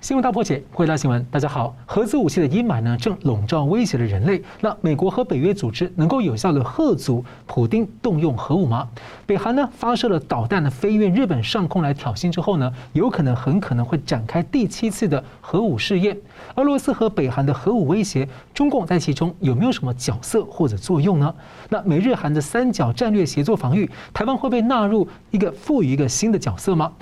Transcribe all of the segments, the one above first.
新闻大破解，回答新闻，大家好。核子武器的阴霾呢，正笼罩威胁了人类。那美国和北约组织能够有效的吓阻普丁动用核武吗？北韩呢发射了导弹呢飞越日本上空来挑衅之后呢，有可能很可能会展开第七次的核武试验。俄罗斯和北韩的核武威胁，中共在其中有没有什么角色或者作用呢？那美日韩的三角战略协作防御，台湾会被纳入一个赋予一个新的角色吗？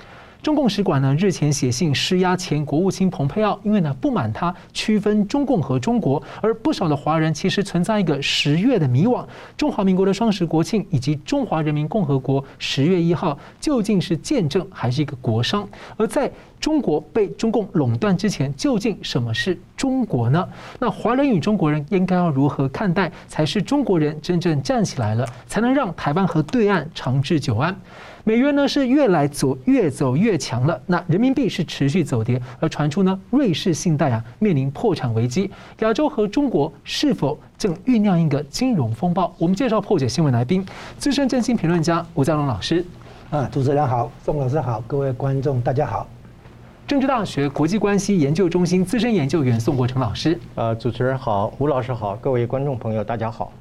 中共使馆呢日前写信施压前国务卿蓬佩奥，因为呢不满他区分中共和中国，而不少的华人其实存在一个十月的迷惘：中华民国的双十国庆以及中华人民共和国十月一号究竟是见证还是一个国殇？而在中国被中共垄断之前，究竟什么是中国呢？那华人与中国人应该要如何看待，才是中国人真正站起来了，才能让台湾和对岸长治久安？美元呢是越来走越走越强了，那人民币是持续走跌，而传出呢瑞士信贷啊面临破产危机，亚洲和中国是否正酝酿一个金融风暴？我们介绍破解新闻来宾，资深政经评论家吴家龙老师。啊，主持人好，宋老师好，各位观众大家好。政治大学国际关系研究中心资深研究员宋国成老师。呃，主持人好，吴老师好，各位观众朋友大家好。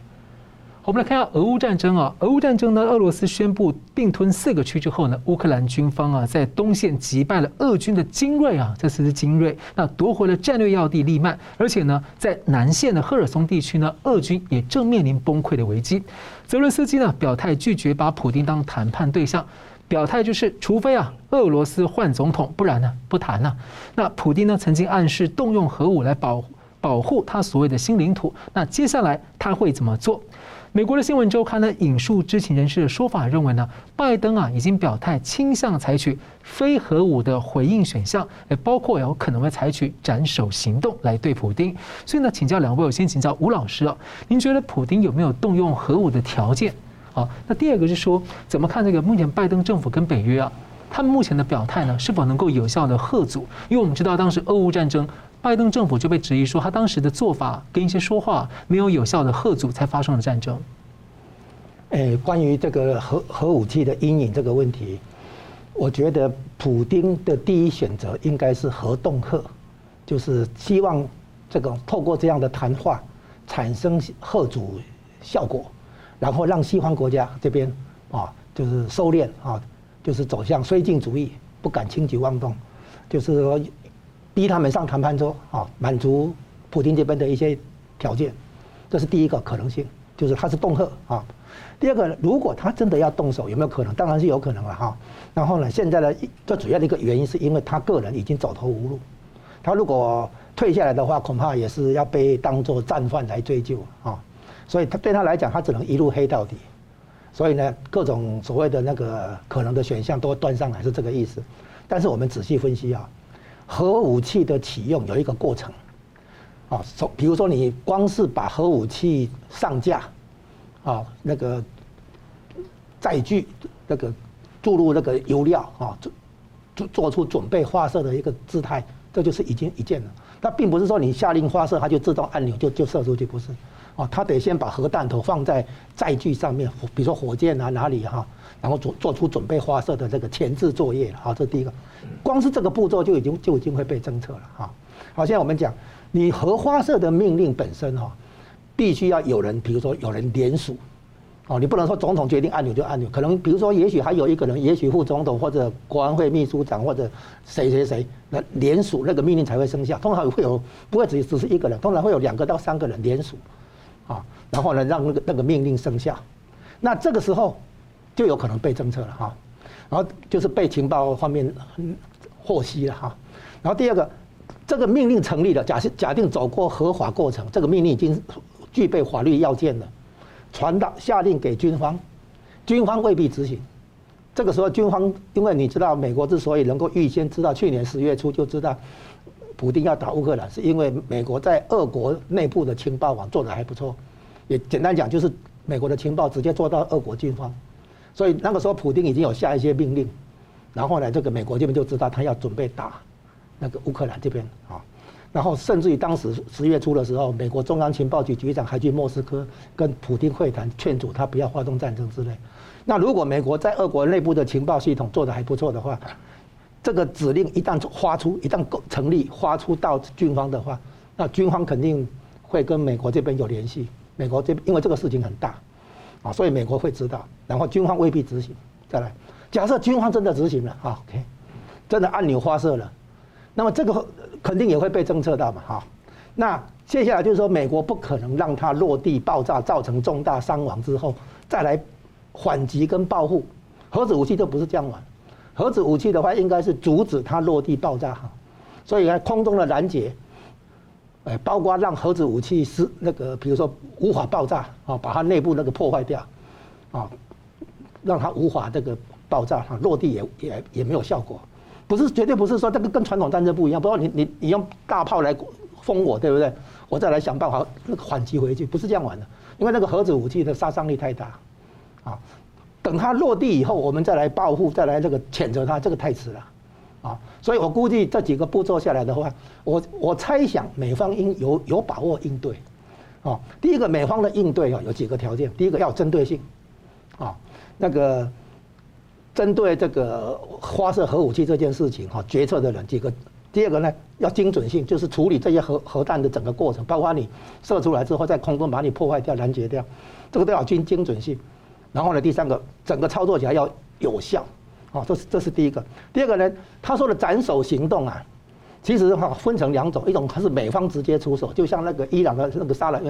我们来看一下俄乌战争啊，俄乌战争呢，俄罗斯宣布并吞四个区之后呢，乌克兰军方啊在东线击败了俄军的精锐啊，这次是精锐，那夺回了战略要地利曼，而且呢，在南线的赫尔松地区呢，俄军也正面临崩溃的危机。泽伦斯基呢表态拒绝把普丁当谈判对象，表态就是除非啊俄罗斯换总统，不然呢不谈了。那普丁呢曾经暗示动用核武来保保护他所谓的新领土，那接下来他会怎么做？美国的新闻周刊呢引述知情人士的说法，认为呢，拜登啊已经表态倾向采取非核武的回应选项，也包括有可能会采取斩首行动来对普丁。所以呢，请教两位，我先请教吴老师啊，您觉得普丁有没有动用核武的条件？啊，那第二个是说，怎么看这个目前拜登政府跟北约啊，他们目前的表态呢，是否能够有效的吓阻？因为我们知道当时俄乌战争。拜登政府就被质疑说，他当时的做法跟一些说话没有有效的吓阻，才发生了战争。诶，关于这个核核武器的阴影这个问题，我觉得普丁的第一选择应该是核恫吓，就是希望这个透过这样的谈话产生吓阻效果，然后让西方国家这边啊，就是收敛啊，就是走向绥靖主义，不敢轻举妄动，就是说。逼他们上谈判桌啊，满足普京这边的一些条件，这是第一个可能性，就是他是恫吓啊。第二个，如果他真的要动手，有没有可能？当然是有可能了哈。然后呢，现在呢，最主要的一个原因是因为他个人已经走投无路，他如果退下来的话，恐怕也是要被当作战犯来追究啊。所以他对他来讲，他只能一路黑到底。所以呢，各种所谓的那个可能的选项都端上来，是这个意思。但是我们仔细分析啊。核武器的启用有一个过程，啊，从比如说你光是把核武器上架，啊，那个载具那个注入那个油料啊，做做做出准备发射的一个姿态，这就是已经一件了。它并不是说你下令发射，它就自动按钮就就射出去，不是，啊，它得先把核弹头放在载具上面，比如说火箭啊哪里哈。然后做做出准备发射的这个前置作业，好，这是第一个。光是这个步骤就已经就已经会被侦测了，哈。好，现在我们讲，你核发射的命令本身哈，必须要有人，比如说有人联署，哦，你不能说总统决定按钮就按钮，可能比如说也许还有一个人，也许副总统或者国安会秘书长或者谁谁谁那联署那个命令才会生效。通常会有不会只只是一个人，通常会有两个到三个人联署，啊，然后呢让那个那个命令生效。那这个时候。就有可能被侦测了哈，然后就是被情报方面获悉了哈，然后第二个，这个命令成立了，假设假定走过合法过程，这个命令已经具备法律要件了，传达下令给军方，军方未必执行，这个时候军方因为你知道美国之所以能够预先知道去年十月初就知道普丁要打乌克兰，是因为美国在俄国内部的情报网做得还不错，也简单讲就是美国的情报直接做到俄国军方。所以那个时候，普丁已经有下一些命令，然后呢，这个美国这边就知道他要准备打那个乌克兰这边啊，然后甚至于当时十月初的时候，美国中央情报局局长还去莫斯科跟普丁会谈，劝阻他不要发动战争之类。那如果美国在俄国内部的情报系统做得还不错的话，这个指令一旦发出，一旦成立，发出到军方的话，那军方肯定会跟美国这边有联系。美国这因为这个事情很大，啊，所以美国会知道，然后军方未必执行。再来，假设军方真的执行了，啊，OK，真的按钮发射了，那么这个肯定也会被侦测到嘛，哈。那接下来就是说，美国不可能让它落地爆炸，造成重大伤亡之后再来反击跟报复。核子武器都不是这样玩，核子武器的话应该是阻止它落地爆炸哈。所以呢，空中的拦截，哎，包括让核子武器是那个，比如说无法爆炸啊，把它内部那个破坏掉啊，让它无法这个爆炸哈，落地也也也没有效果。不是绝对不是说这个跟传统战争不一样，不过你你你用大炮来。封我，对不对？我再来想办法那个反击回去，不是这样玩的。因为那个核子武器的杀伤力太大，啊，等它落地以后，我们再来报复，再来这个谴责它，这个太迟了，啊，所以我估计这几个步骤下来的话，我我猜想美方应有有把握应对，啊，第一个美方的应对啊有几个条件，第一个要针对性，啊，那个针对这个发射核武器这件事情哈，决策的人几个。第二个呢，要精准性，就是处理这些核核弹的整个过程，包括你射出来之后，在空中把你破坏掉、拦截掉，这个都要精精准性。然后呢，第三个，整个操作起来要有效，啊，这是这是第一个。第二个呢，他说的斩首行动啊，其实哈分成两种，一种它是美方直接出手，就像那个伊朗的那个杀了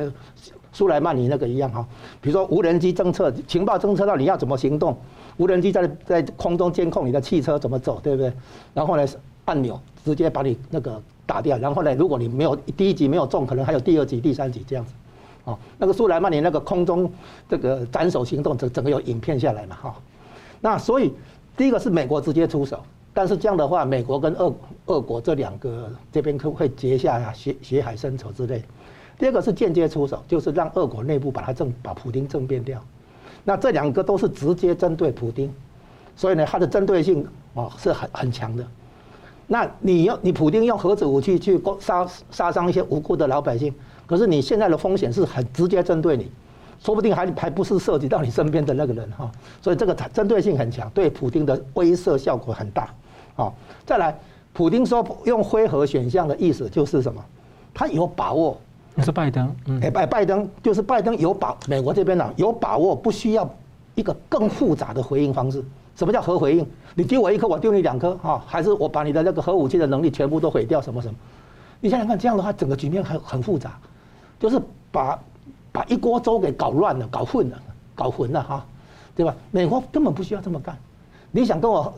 苏莱曼尼那个一样哈，比如说无人机侦测情报侦测到你要怎么行动，无人机在在空中监控你的汽车怎么走，对不对？然后呢，按钮。直接把你那个打掉，然后呢，如果你没有第一级没有中，可能还有第二级、第三级这样子，哦，那个苏莱曼尼那个空中这个斩首行动，整整个有影片下来嘛，哈，那所以第一个是美国直接出手，但是这样的话，美国跟俄俄国这两个这边可会结下血血海深仇之类。第二个是间接出手，就是让俄国内部把它政把普丁政变掉，那这两个都是直接针对普丁，所以呢，它的针对性啊是很很强的。那你用你普丁用核子武器去杀杀伤一些无辜的老百姓，可是你现在的风险是很直接针对你，说不定还还不是涉及到你身边的那个人哈，所以这个针对性很强，对普丁的威慑效果很大，啊，再来，普京说用灰核选项的意思就是什么？他有把握，你说拜登，哎拜拜登就是拜登有把美国这边呢有把握，不需要一个更复杂的回应方式。什么叫核回应？你丢我一颗，我丢你两颗，哈，还是我把你的那个核武器的能力全部都毁掉？什么什么？你想想看，这样的话，整个局面很很复杂，就是把把一锅粥给搞乱了、搞混了、搞混了，哈，对吧？美国根本不需要这么干。你想跟我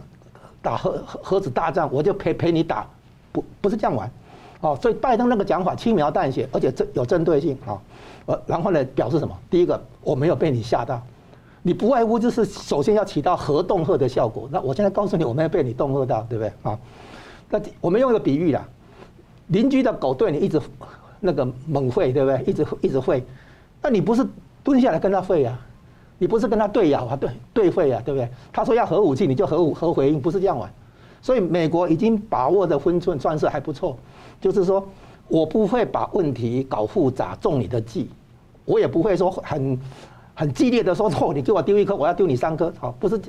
打核核子大战，我就陪陪你打，不不是这样玩，哦。所以拜登那个讲法轻描淡写，而且针有针对性啊。呃，然后呢，表示什么？第一个，我没有被你吓到。你不外乎就是首先要起到核恫吓的效果。那我现在告诉你，我没有被你恫吓到，对不对啊？那我们用一个比喻啦，邻居的狗对你一直那个猛吠，对不对？一直一直吠，那你不是蹲下来跟他吠啊？你不是跟他对咬啊？对对会啊？对不对？他说要核武器，你就核武核回应，不是这样玩。所以美国已经把握的分寸算是还不错，就是说我不会把问题搞复杂，中你的计，我也不会说很。很激烈的说：“错，你给我丢一颗，我要丢你三颗。”好，不是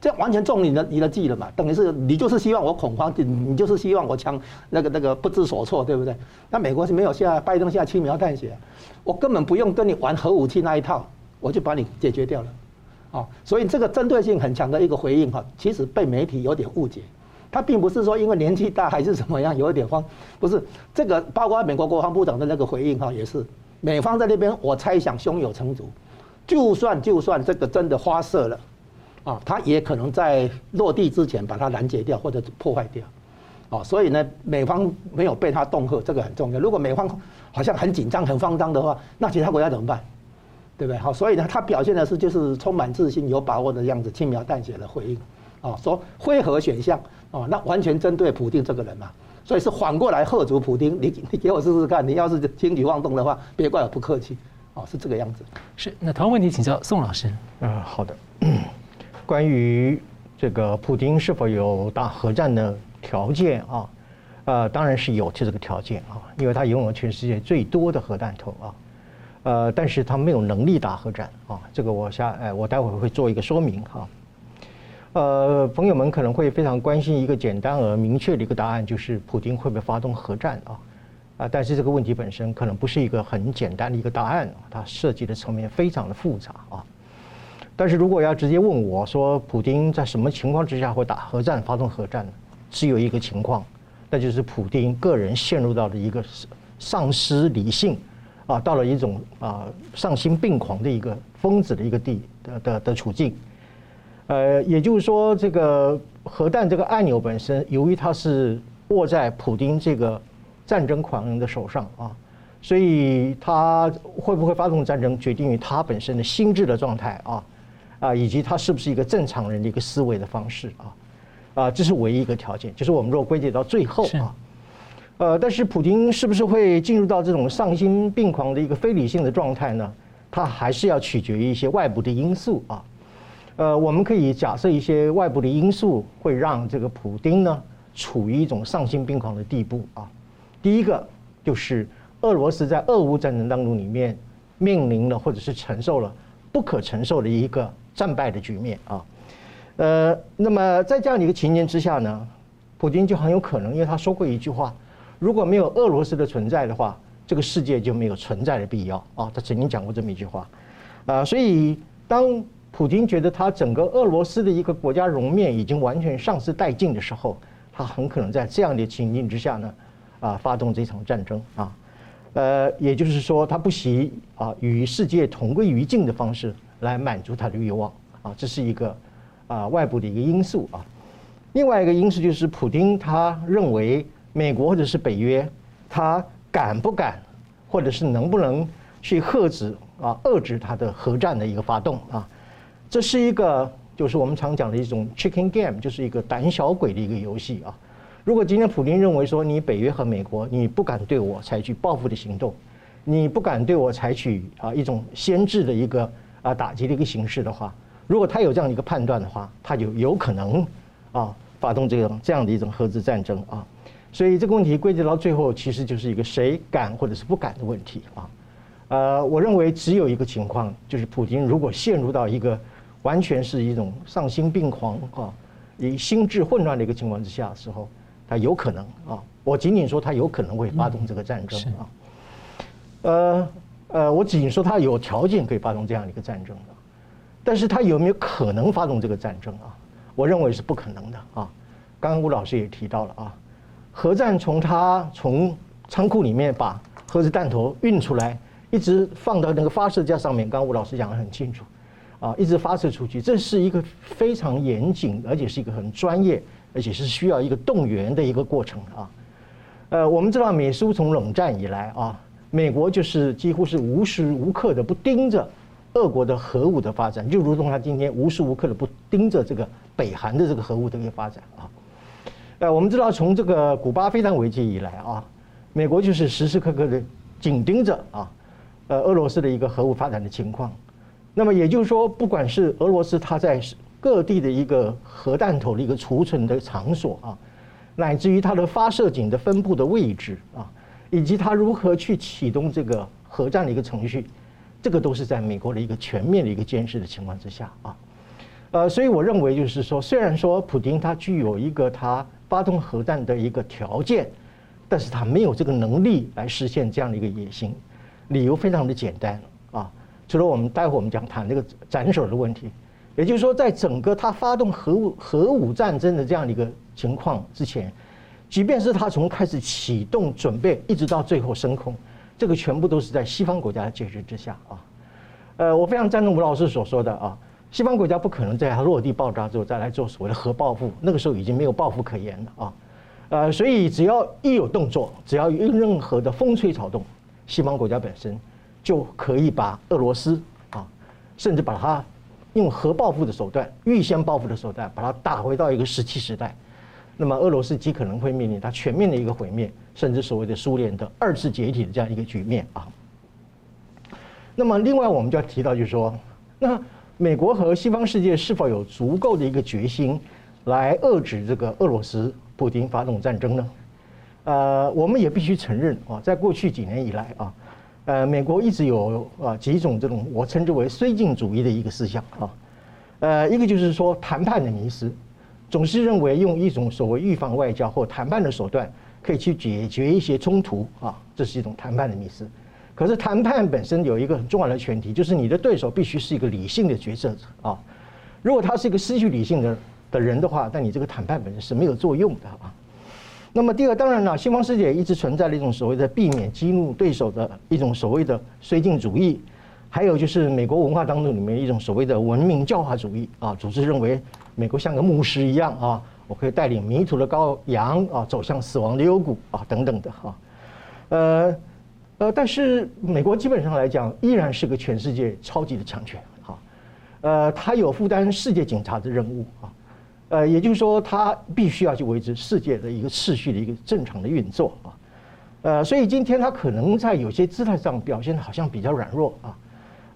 这完全中你的你的计了嘛？等于是你就是希望我恐慌，你你就是希望我枪那个那个不知所措，对不对？那美国是没有下拜登下轻描淡写，我根本不用跟你玩核武器那一套，我就把你解决掉了。啊，所以这个针对性很强的一个回应哈，其实被媒体有点误解，他并不是说因为年纪大还是怎么样有一点慌，不是这个，包括美国国防部长的那个回应哈，也是美方在那边，我猜想胸有成竹。就算就算这个真的发射了，啊，它也可能在落地之前把它拦截掉或者破坏掉，啊，所以呢，美方没有被他恫吓，这个很重要。如果美方好像很紧张、很慌张的话，那其他国家怎么办？对不对？好，所以呢，他表现的是就是充满自信、有把握的样子，轻描淡写的回应，哦，说灰核选项，哦，那完全针对普丁这个人嘛，所以是反过来喝足普丁，你你给我试试看，你要是轻举妄动的话，别怪我不客气。哦，是这个样子。是，那同样问题请教宋老师。嗯，好的。关于这个普丁是否有打核战的条件啊？呃，当然是有这个条件啊，因为他拥有全世界最多的核弹头啊。呃，但是他没有能力打核战啊。这个我下，哎，我待会儿会做一个说明哈。呃，朋友们可能会非常关心一个简单而明确的一个答案，就是普丁会不会发动核战啊？啊，但是这个问题本身可能不是一个很简单的一个答案，它涉及的层面非常的复杂啊。但是如果要直接问我说，普丁在什么情况之下会打核战、发动核战呢？只有一个情况，那就是普丁个人陷入到了一个丧失理性啊，到了一种啊丧心病狂的一个疯子的一个地的的的处境。呃，也就是说，这个核弹这个按钮本身，由于它是握在普丁这个战争狂人的手上啊。所以他会不会发动战争，决定于他本身的心智的状态啊，啊，以及他是不是一个正常人的一个思维的方式啊，啊，这是唯一一个条件。就是我们如果归结到最后啊，呃，但是普京是不是会进入到这种丧心病狂的一个非理性的状态呢？他还是要取决于一些外部的因素啊。呃，我们可以假设一些外部的因素会让这个普丁呢处于一种丧心病狂的地步啊。第一个就是。俄罗斯在俄乌战争当中里面面临了或者是承受了不可承受的一个战败的局面啊，呃，那么在这样的一个情形之下呢，普京就很有可能，因为他说过一句话，如果没有俄罗斯的存在的话，这个世界就没有存在的必要啊，他曾经讲过这么一句话，啊，所以当普京觉得他整个俄罗斯的一个国家容面已经完全丧失殆尽的时候，他很可能在这样的情境之下呢，啊，发动这场战争啊。呃，也就是说，他不惜啊与世界同归于尽的方式来满足他的欲望啊，这是一个啊外部的一个因素啊。另外一个因素就是，普京他认为美国或者是北约，他敢不敢，或者是能不能去遏制啊遏制他的核战的一个发动啊？这是一个就是我们常讲的一种 chicken game，就是一个胆小鬼的一个游戏啊。如果今天普京认为说，你北约和美国你不敢对我采取报复的行动，你不敢对我采取啊一种先制的一个啊打击的一个形式的话，如果他有这样一个判断的话，他就有可能啊发动这种这样的一种核子战争啊。所以这个问题归结到最后，其实就是一个谁敢或者是不敢的问题啊。呃，我认为只有一个情况，就是普京如果陷入到一个完全是一种丧心病狂啊，以心智混乱的一个情况之下的时候。他有可能啊，我仅仅说他有可能会发动这个战争啊，呃呃，我仅仅说他有条件可以发动这样的一个战争的，但是他有没有可能发动这个战争啊？我认为是不可能的啊。刚刚吴老师也提到了啊，核战从他从仓库里面把核子弹头运出来，一直放到那个发射架上面，刚刚吴老师讲得很清楚啊，一直发射出去，这是一个非常严谨，而且是一个很专业。而且是需要一个动员的一个过程啊，呃，我们知道美苏从冷战以来啊，美国就是几乎是无时无刻的不盯着俄国的核武的发展，就如同他今天无时无刻的不盯着这个北韩的这个核武的一个发展啊。呃，我们知道从这个古巴非常危机以来啊，美国就是时时刻刻的紧盯着啊，呃，俄罗斯的一个核武发展的情况。那么也就是说，不管是俄罗斯它在各地的一个核弹头的一个储存的场所啊，乃至于它的发射井的分布的位置啊，以及它如何去启动这个核战的一个程序，这个都是在美国的一个全面的一个监视的情况之下啊，呃，所以我认为就是说，虽然说普丁他具有一个他发动核弹的一个条件，但是他没有这个能力来实现这样的一个野心，理由非常的简单啊，除了我们待会我们讲谈那个斩首的问题。也就是说，在整个他发动核武核武战争的这样的一个情况之前，即便是他从开始启动准备，一直到最后升空，这个全部都是在西方国家的介入之下啊。呃，我非常赞同吴老师所说的啊，西方国家不可能在它落地爆炸之后再来做所谓的核报复，那个时候已经没有报复可言了啊。呃，所以只要一有动作，只要有任何的风吹草动，西方国家本身就可以把俄罗斯啊，甚至把它。用核报复的手段，预先报复的手段，把它打回到一个石器时代，那么俄罗斯极可能会面临它全面的一个毁灭，甚至所谓的苏联的二次解体的这样一个局面啊。那么另外我们就要提到，就是说，那美国和西方世界是否有足够的一个决心来遏制这个俄罗斯普丁发动战争呢？呃，我们也必须承认啊，在过去几年以来啊。呃，美国一直有啊几种这种我称之为绥靖主义的一个思想啊，呃，一个就是说谈判的迷失，总是认为用一种所谓预防外交或谈判的手段可以去解决一些冲突啊，这是一种谈判的迷失。可是谈判本身有一个很重要的前提，就是你的对手必须是一个理性的决策者啊。如果他是一个失去理性的的人的话，那你这个谈判本身是没有作用的啊。那么第二，当然了，西方世界一直存在了一种所谓的避免激怒对手的一种所谓的绥靖主义。还有就是美国文化当中里面一种所谓的文明教化主义啊，组织认为美国像个牧师一样啊，我可以带领迷途的羔羊啊走向死亡的幽谷啊等等的哈，呃呃，但是美国基本上来讲依然是个全世界超级的强权哈，呃，他有负担世界警察的任务啊，呃，也就是说他必须要去维持世界的一个秩序的一个正常的运作啊，呃，所以今天他可能在有些姿态上表现的好像比较软弱啊。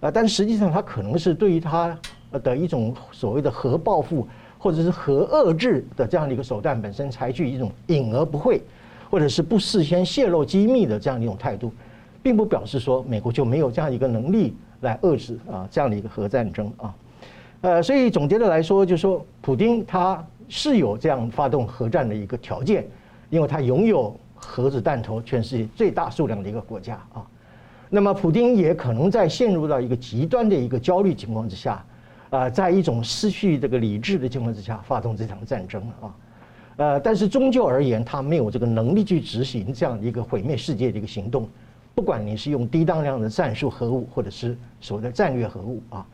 呃，但实际上，他可能是对于他的一种所谓的核报复或者是核遏制的这样的一个手段本身，采取一种隐而不讳，或者是不事先泄露机密的这样一种态度，并不表示说美国就没有这样一个能力来遏制啊这样的一个核战争啊。呃，所以总结的来说，就是说，普丁他是有这样发动核战的一个条件，因为他拥有核子弹头全世界最大数量的一个国家啊。那么，普丁也可能在陷入到一个极端的一个焦虑情况之下，啊，在一种失去这个理智的情况之下发动这场战争啊，呃，但是终究而言，他没有这个能力去执行这样的一个毁灭世界的一个行动。不管你是用低当量的战术核武，或者是所谓的战略核武啊，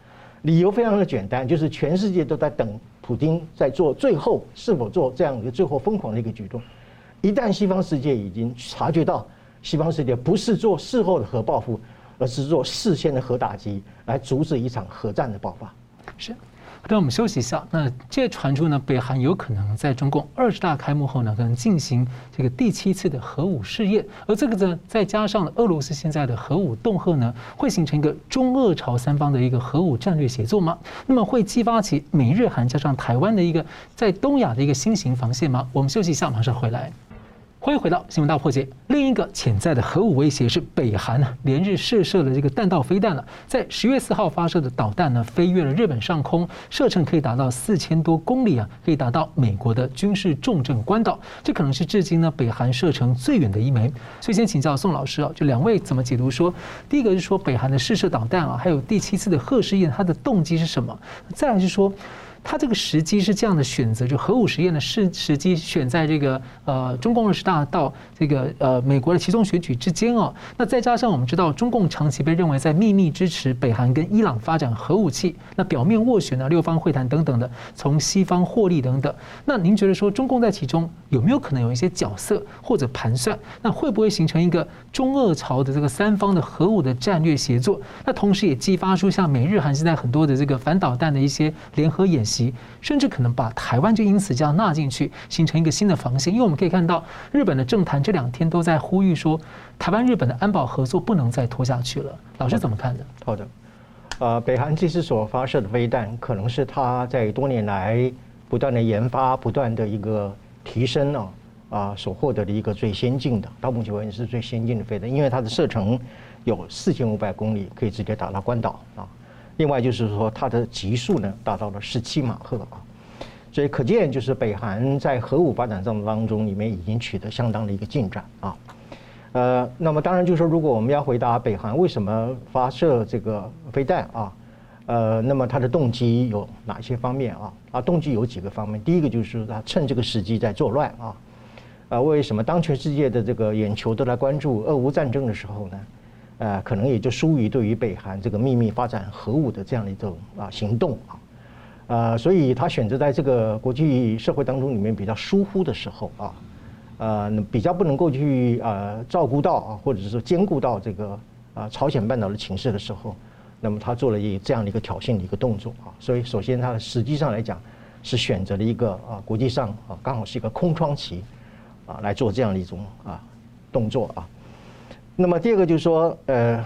理由非常的简单，就是全世界都在等普丁在做最后是否做这样一个最后疯狂的一个举动。一旦西方世界已经察觉到。西方世界不是做事后的核报复，而是做事先的核打击，来阻止一场核战的爆发。是，让我们休息一下。那这传出呢，北韩有可能在中共二十大开幕后呢，可能进行这个第七次的核武试验。而这个呢，再加上俄罗斯现在的核武恫吓呢，会形成一个中俄朝三方的一个核武战略协作吗？那么会激发起美日韩加上台湾的一个在东亚的一个新型防线吗？我们休息一下，马上回来。欢迎回到新闻大破解。另一个潜在的核武威胁是北韩呢，连日试射了这个弹道飞弹了。在十月四号发射的导弹呢，飞越了日本上空，射程可以达到四千多公里啊，可以达到美国的军事重镇关岛。这可能是至今呢北韩射程最远的一枚。所以先请教宋老师啊，就两位怎么解读说？第一个是说北韩的试射导弹啊，还有第七次的核试验，它的动机是什么？再来是说。他这个时机是这样的选择，就核武实验的时时机选在这个呃中共二十大到这个呃美国的其中选举之间哦。那再加上我们知道中共长期被认为在秘密支持北韩跟伊朗发展核武器，那表面斡旋呢，六方会谈等等的，从西方获利等等。那您觉得说中共在其中有没有可能有一些角色或者盘算？那会不会形成一个中俄朝的这个三方的核武的战略协作？那同时也激发出像美日韩现在很多的这个反导弹的一些联合演习。甚至可能把台湾就因此这样纳进去，形成一个新的防线。因为我们可以看到，日本的政坛这两天都在呼吁说，台湾日本的安保合作不能再拖下去了。老师怎么看的？好的，呃，北韩这次所发射的飞弹，可能是他在多年来不断的研发、不断的一个提升啊啊所获得的一个最先进的，到目前为止是最先进的飞弹，因为它的射程有四千五百公里，可以直接打到关岛啊。另外就是说，它的极速呢达到了十七马赫啊，所以可见就是北韩在核武发展当当中里面已经取得相当的一个进展啊。呃，那么当然就是说，如果我们要回答北韩为什么发射这个飞弹啊，呃，那么它的动机有哪些方面啊？啊，动机有几个方面。第一个就是他趁这个时机在作乱啊。啊，为什么当全世界的这个眼球都来关注俄乌战争的时候呢？呃，可能也就疏于对于北韩这个秘密发展核武的这样的一种啊行动啊，呃，所以他选择在这个国际社会当中里面比较疏忽的时候啊，呃，比较不能够去呃照顾到啊，或者是说兼顾到这个啊朝鲜半岛的情势的时候，那么他做了一这样的一个挑衅的一个动作啊，所以首先他实际上来讲是选择了一个啊国际上啊刚好是一个空窗期啊来做这样的一种啊动作啊。那么第二个就是说，呃，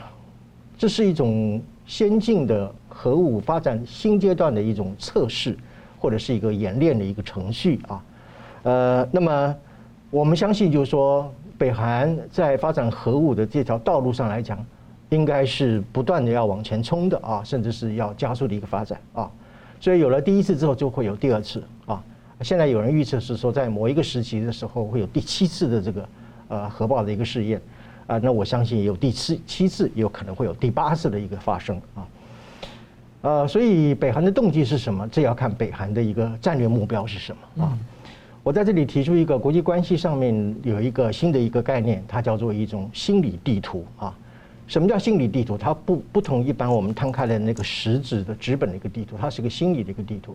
这是一种先进的核武发展新阶段的一种测试，或者是一个演练的一个程序啊。呃，那么我们相信，就是说，北韩在发展核武的这条道路上来讲，应该是不断的要往前冲的啊，甚至是要加速的一个发展啊。所以有了第一次之后，就会有第二次啊。现在有人预测是说，在某一个时期的时候，会有第七次的这个呃核爆的一个试验啊。那我相信有第七七次，也有可能会有第八次的一个发生啊。呃，所以北韩的动机是什么？这要看北韩的一个战略目标是什么啊。我在这里提出一个国际关系上面有一个新的一个概念，它叫做一种心理地图啊。什么叫心理地图？它不不同一般我们摊开的那个实质的纸本的一个地图，它是个心理的一个地图。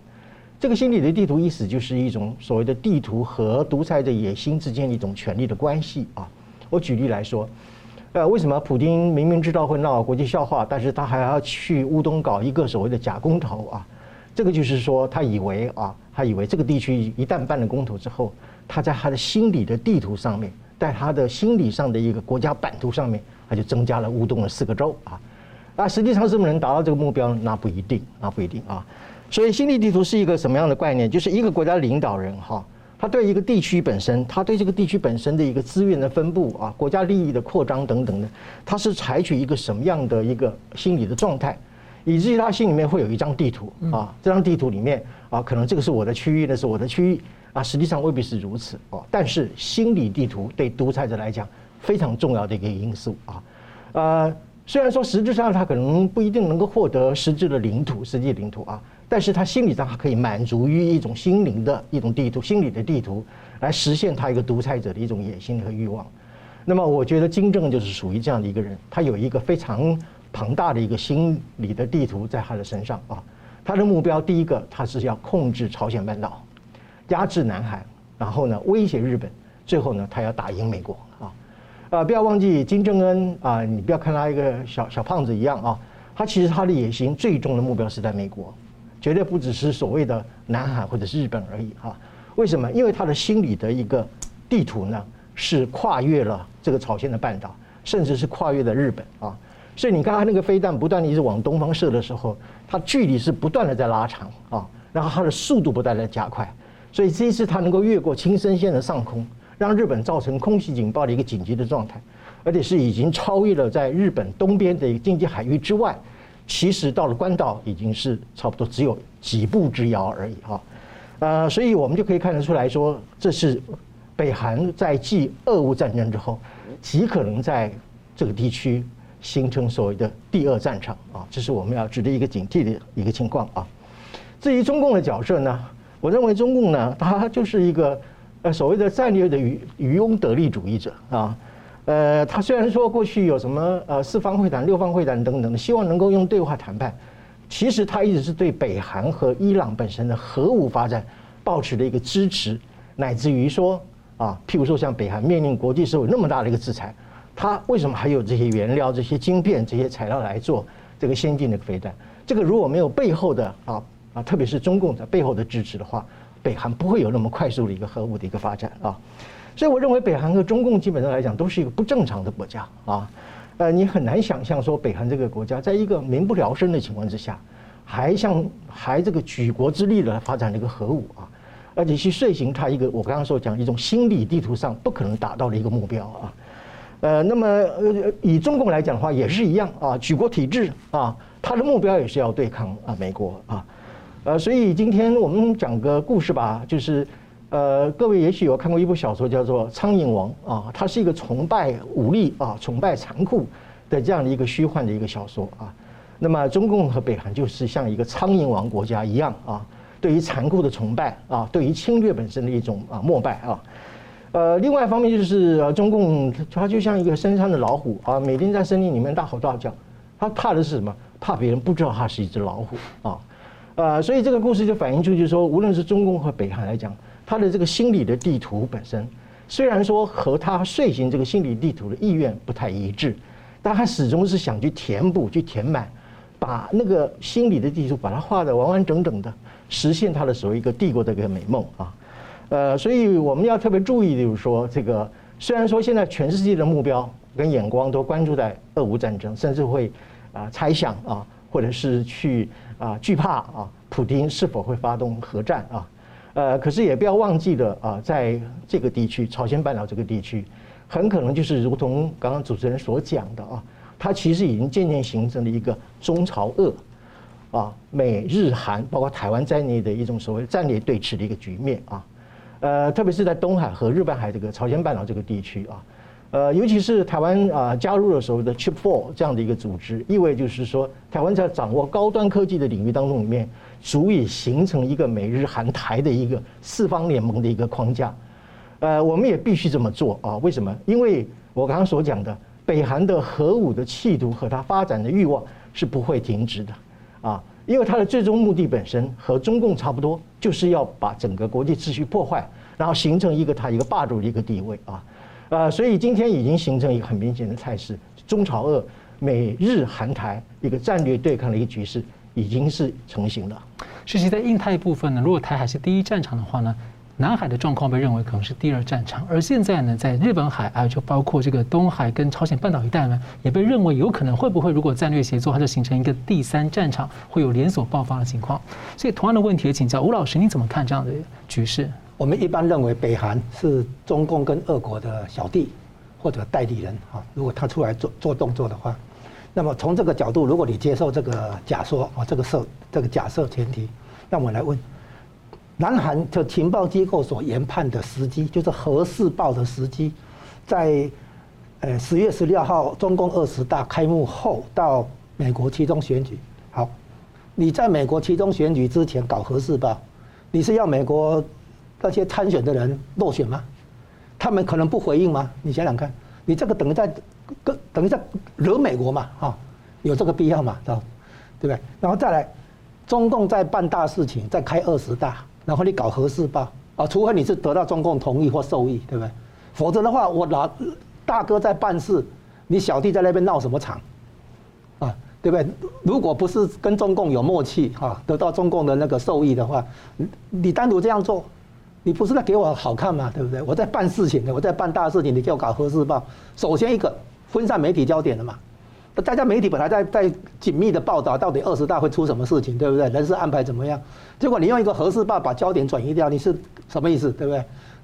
这个心理的地图意思就是一种所谓的地图和独裁的野心之间的一种权力的关系啊。我举例来说，呃，为什么普京明明知道会闹国际笑话，但是他还要去乌东搞一个所谓的假公投啊？这个就是说，他以为啊。他以为这个地区一旦办了公投之后，他在他的心理的地图上面，在他的心理上的一个国家版图上面，他就增加了乌东的四个州啊。那实际上是不是能达到这个目标？那不一定，那不一定啊。所以心理地图是一个什么样的概念？就是一个国家领导人哈，他对一个地区本身，他对这个地区本身的一个资源的分布啊，国家利益的扩张等等的，他是采取一个什么样的一个心理的状态？以至于他心里面会有一张地图啊，这张地图里面啊，可能这个是我的区域，那是我的区域啊，实际上未必是如此哦。但是心理地图对独裁者来讲非常重要的一个因素啊，呃，虽然说实质上他可能不一定能够获得实质的领土、实际领土啊，但是他心理上还可以满足于一种心灵的一种地图、心理的地图，来实现他一个独裁者的一种野心和欲望。那么我觉得金正就是属于这样的一个人，他有一个非常。庞大的一个心理的地图在他的身上啊，他的目标第一个，他是要控制朝鲜半岛，压制南韩，然后呢威胁日本，最后呢他要打赢美国啊，啊不要忘记金正恩啊，你不要看他一个小小胖子一样啊，他其实他的野心最终的目标是在美国，绝对不只是所谓的南海或者是日本而已哈。为什么？因为他的心理的一个地图呢，是跨越了这个朝鲜的半岛，甚至是跨越了日本啊。所以你看他那个飞弹不断的一直往东方射的时候，它距离是不断的在拉长啊，然后它的速度不断的加快，所以这一次它能够越过青森县的上空，让日本造成空袭警报的一个紧急的状态，而且是已经超越了在日本东边的一个经济海域之外，其实到了关岛已经是差不多只有几步之遥而已啊，呃，所以我们就可以看得出来说，这是北韩在继俄乌战争之后，极可能在这个地区。形成所谓的第二战场啊，这是我们要值得一个警惕的一个情况啊。至于中共的角色呢，我认为中共呢，它就是一个所谓的战略的渔渔翁得利主义者啊。呃，他虽然说过去有什么呃四方会谈、六方会谈等等，希望能够用对话谈判，其实他一直是对北韩和伊朗本身的核武发展抱持的一个支持，乃至于说啊，譬如说像北韩面临国际社会那么大的一个制裁。他为什么还有这些原料、这些晶片、这些材料来做这个先进的飞弹？这个如果没有背后的啊啊，特别是中共在背后的支持的话，北韩不会有那么快速的一个核武的一个发展啊。所以我认为北韩和中共基本上来讲都是一个不正常的国家啊。呃，你很难想象说北韩这个国家在一个民不聊生的情况之下，还像还这个举国之力的来发展这个核武啊，而且去遂行它一个我刚刚说讲一种心理地图上不可能达到的一个目标啊。呃，那么呃，以中共来讲的话，也是一样啊，举国体制啊，他的目标也是要对抗啊美国啊，呃，所以今天我们讲个故事吧，就是呃，各位也许有看过一部小说叫做《苍蝇王》啊，它是一个崇拜武力啊、崇拜残酷的这样的一个虚幻的一个小说啊。那么中共和北韩就是像一个苍蝇王国家一样啊，对于残酷的崇拜啊，对于侵略本身的一种啊膜拜啊。呃，另外一方面就是呃，中共它就像一个深山的老虎啊，每天在森林里面大吼大叫，它怕的是什么？怕别人不知道它是一只老虎啊，呃，所以这个故事就反映出就是说，无论是中共和北韩来讲，他的这个心理的地图本身，虽然说和他遂行这个心理地图的意愿不太一致，但他始终是想去填补、去填满，把那个心理的地图把它画得完完整整的，实现他的所谓一个帝国的一个美梦啊。呃，所以我们要特别注意，就是说，这个虽然说现在全世界的目标跟眼光都关注在俄乌战争，甚至会啊猜想啊，或者是去啊惧怕啊，普丁是否会发动核战啊？呃，可是也不要忘记了啊，在这个地区，朝鲜半岛这个地区，很可能就是如同刚刚主持人所讲的啊，它其实已经渐渐形成了一个中朝俄。啊美日韩包括台湾在内的一种所谓战略对峙的一个局面啊，呃，特别是在东海和日本海这个朝鲜半岛这个地区啊。呃，尤其是台湾啊加入的时候的 Chip Four 这样的一个组织，意味就是说，台湾在掌握高端科技的领域当中里面，足以形成一个美日韩台的一个四方联盟的一个框架。呃，我们也必须这么做啊？为什么？因为我刚刚所讲的，北韩的核武的企图和它发展的欲望是不会停止的啊，因为它的最终目的本身和中共差不多，就是要把整个国际秩序破坏，然后形成一个它一个霸主的一个地位啊。呃，所以今天已经形成一个很明显的态势，中朝俄、美日韩台一个战略对抗的一个局势已经是成型了。实际在印太部分呢，如果台海是第一战场的话呢，南海的状况被认为可能是第二战场，而现在呢，在日本海啊，就包括这个东海跟朝鲜半岛一带呢，也被认为有可能会不会如果战略协作，它就形成一个第三战场，会有连锁爆发的情况。所以同样的问题也请教吴老师，你怎么看这样的局势？我们一般认为北韩是中共跟俄国的小弟或者代理人啊。如果他出来做做动作的话，那么从这个角度，如果你接受这个假说啊，这个设这个假设前提，那我来问，南韩的情报机构所研判的时机，就是核试爆的时机，在呃十月十六号中共二十大开幕后到美国期中选举。好，你在美国期中选举之前搞核试爆，你是要美国？那些参选的人落选吗？他们可能不回应吗？你想想看，你这个等于在跟等于在惹美国嘛？哈，有这个必要吗？对不对？然后再来，中共在办大事情，在开二十大，然后你搞核试爆啊？除非你是得到中共同意或授意，对不对？否则的话，我老大哥在办事，你小弟在那边闹什么场？啊，对不对？如果不是跟中共有默契啊，得到中共的那个授意的话，你单独这样做。你不是在给我好看吗？对不对？我在办事情的，我在办大事情，你给我搞核试爆。首先一个分散媒体焦点了嘛，大家媒体本来在在紧密的报道到底二十大会出什么事情，对不对？人事安排怎么样？结果你用一个核试爆把焦点转移掉，你是什么意思？对不对？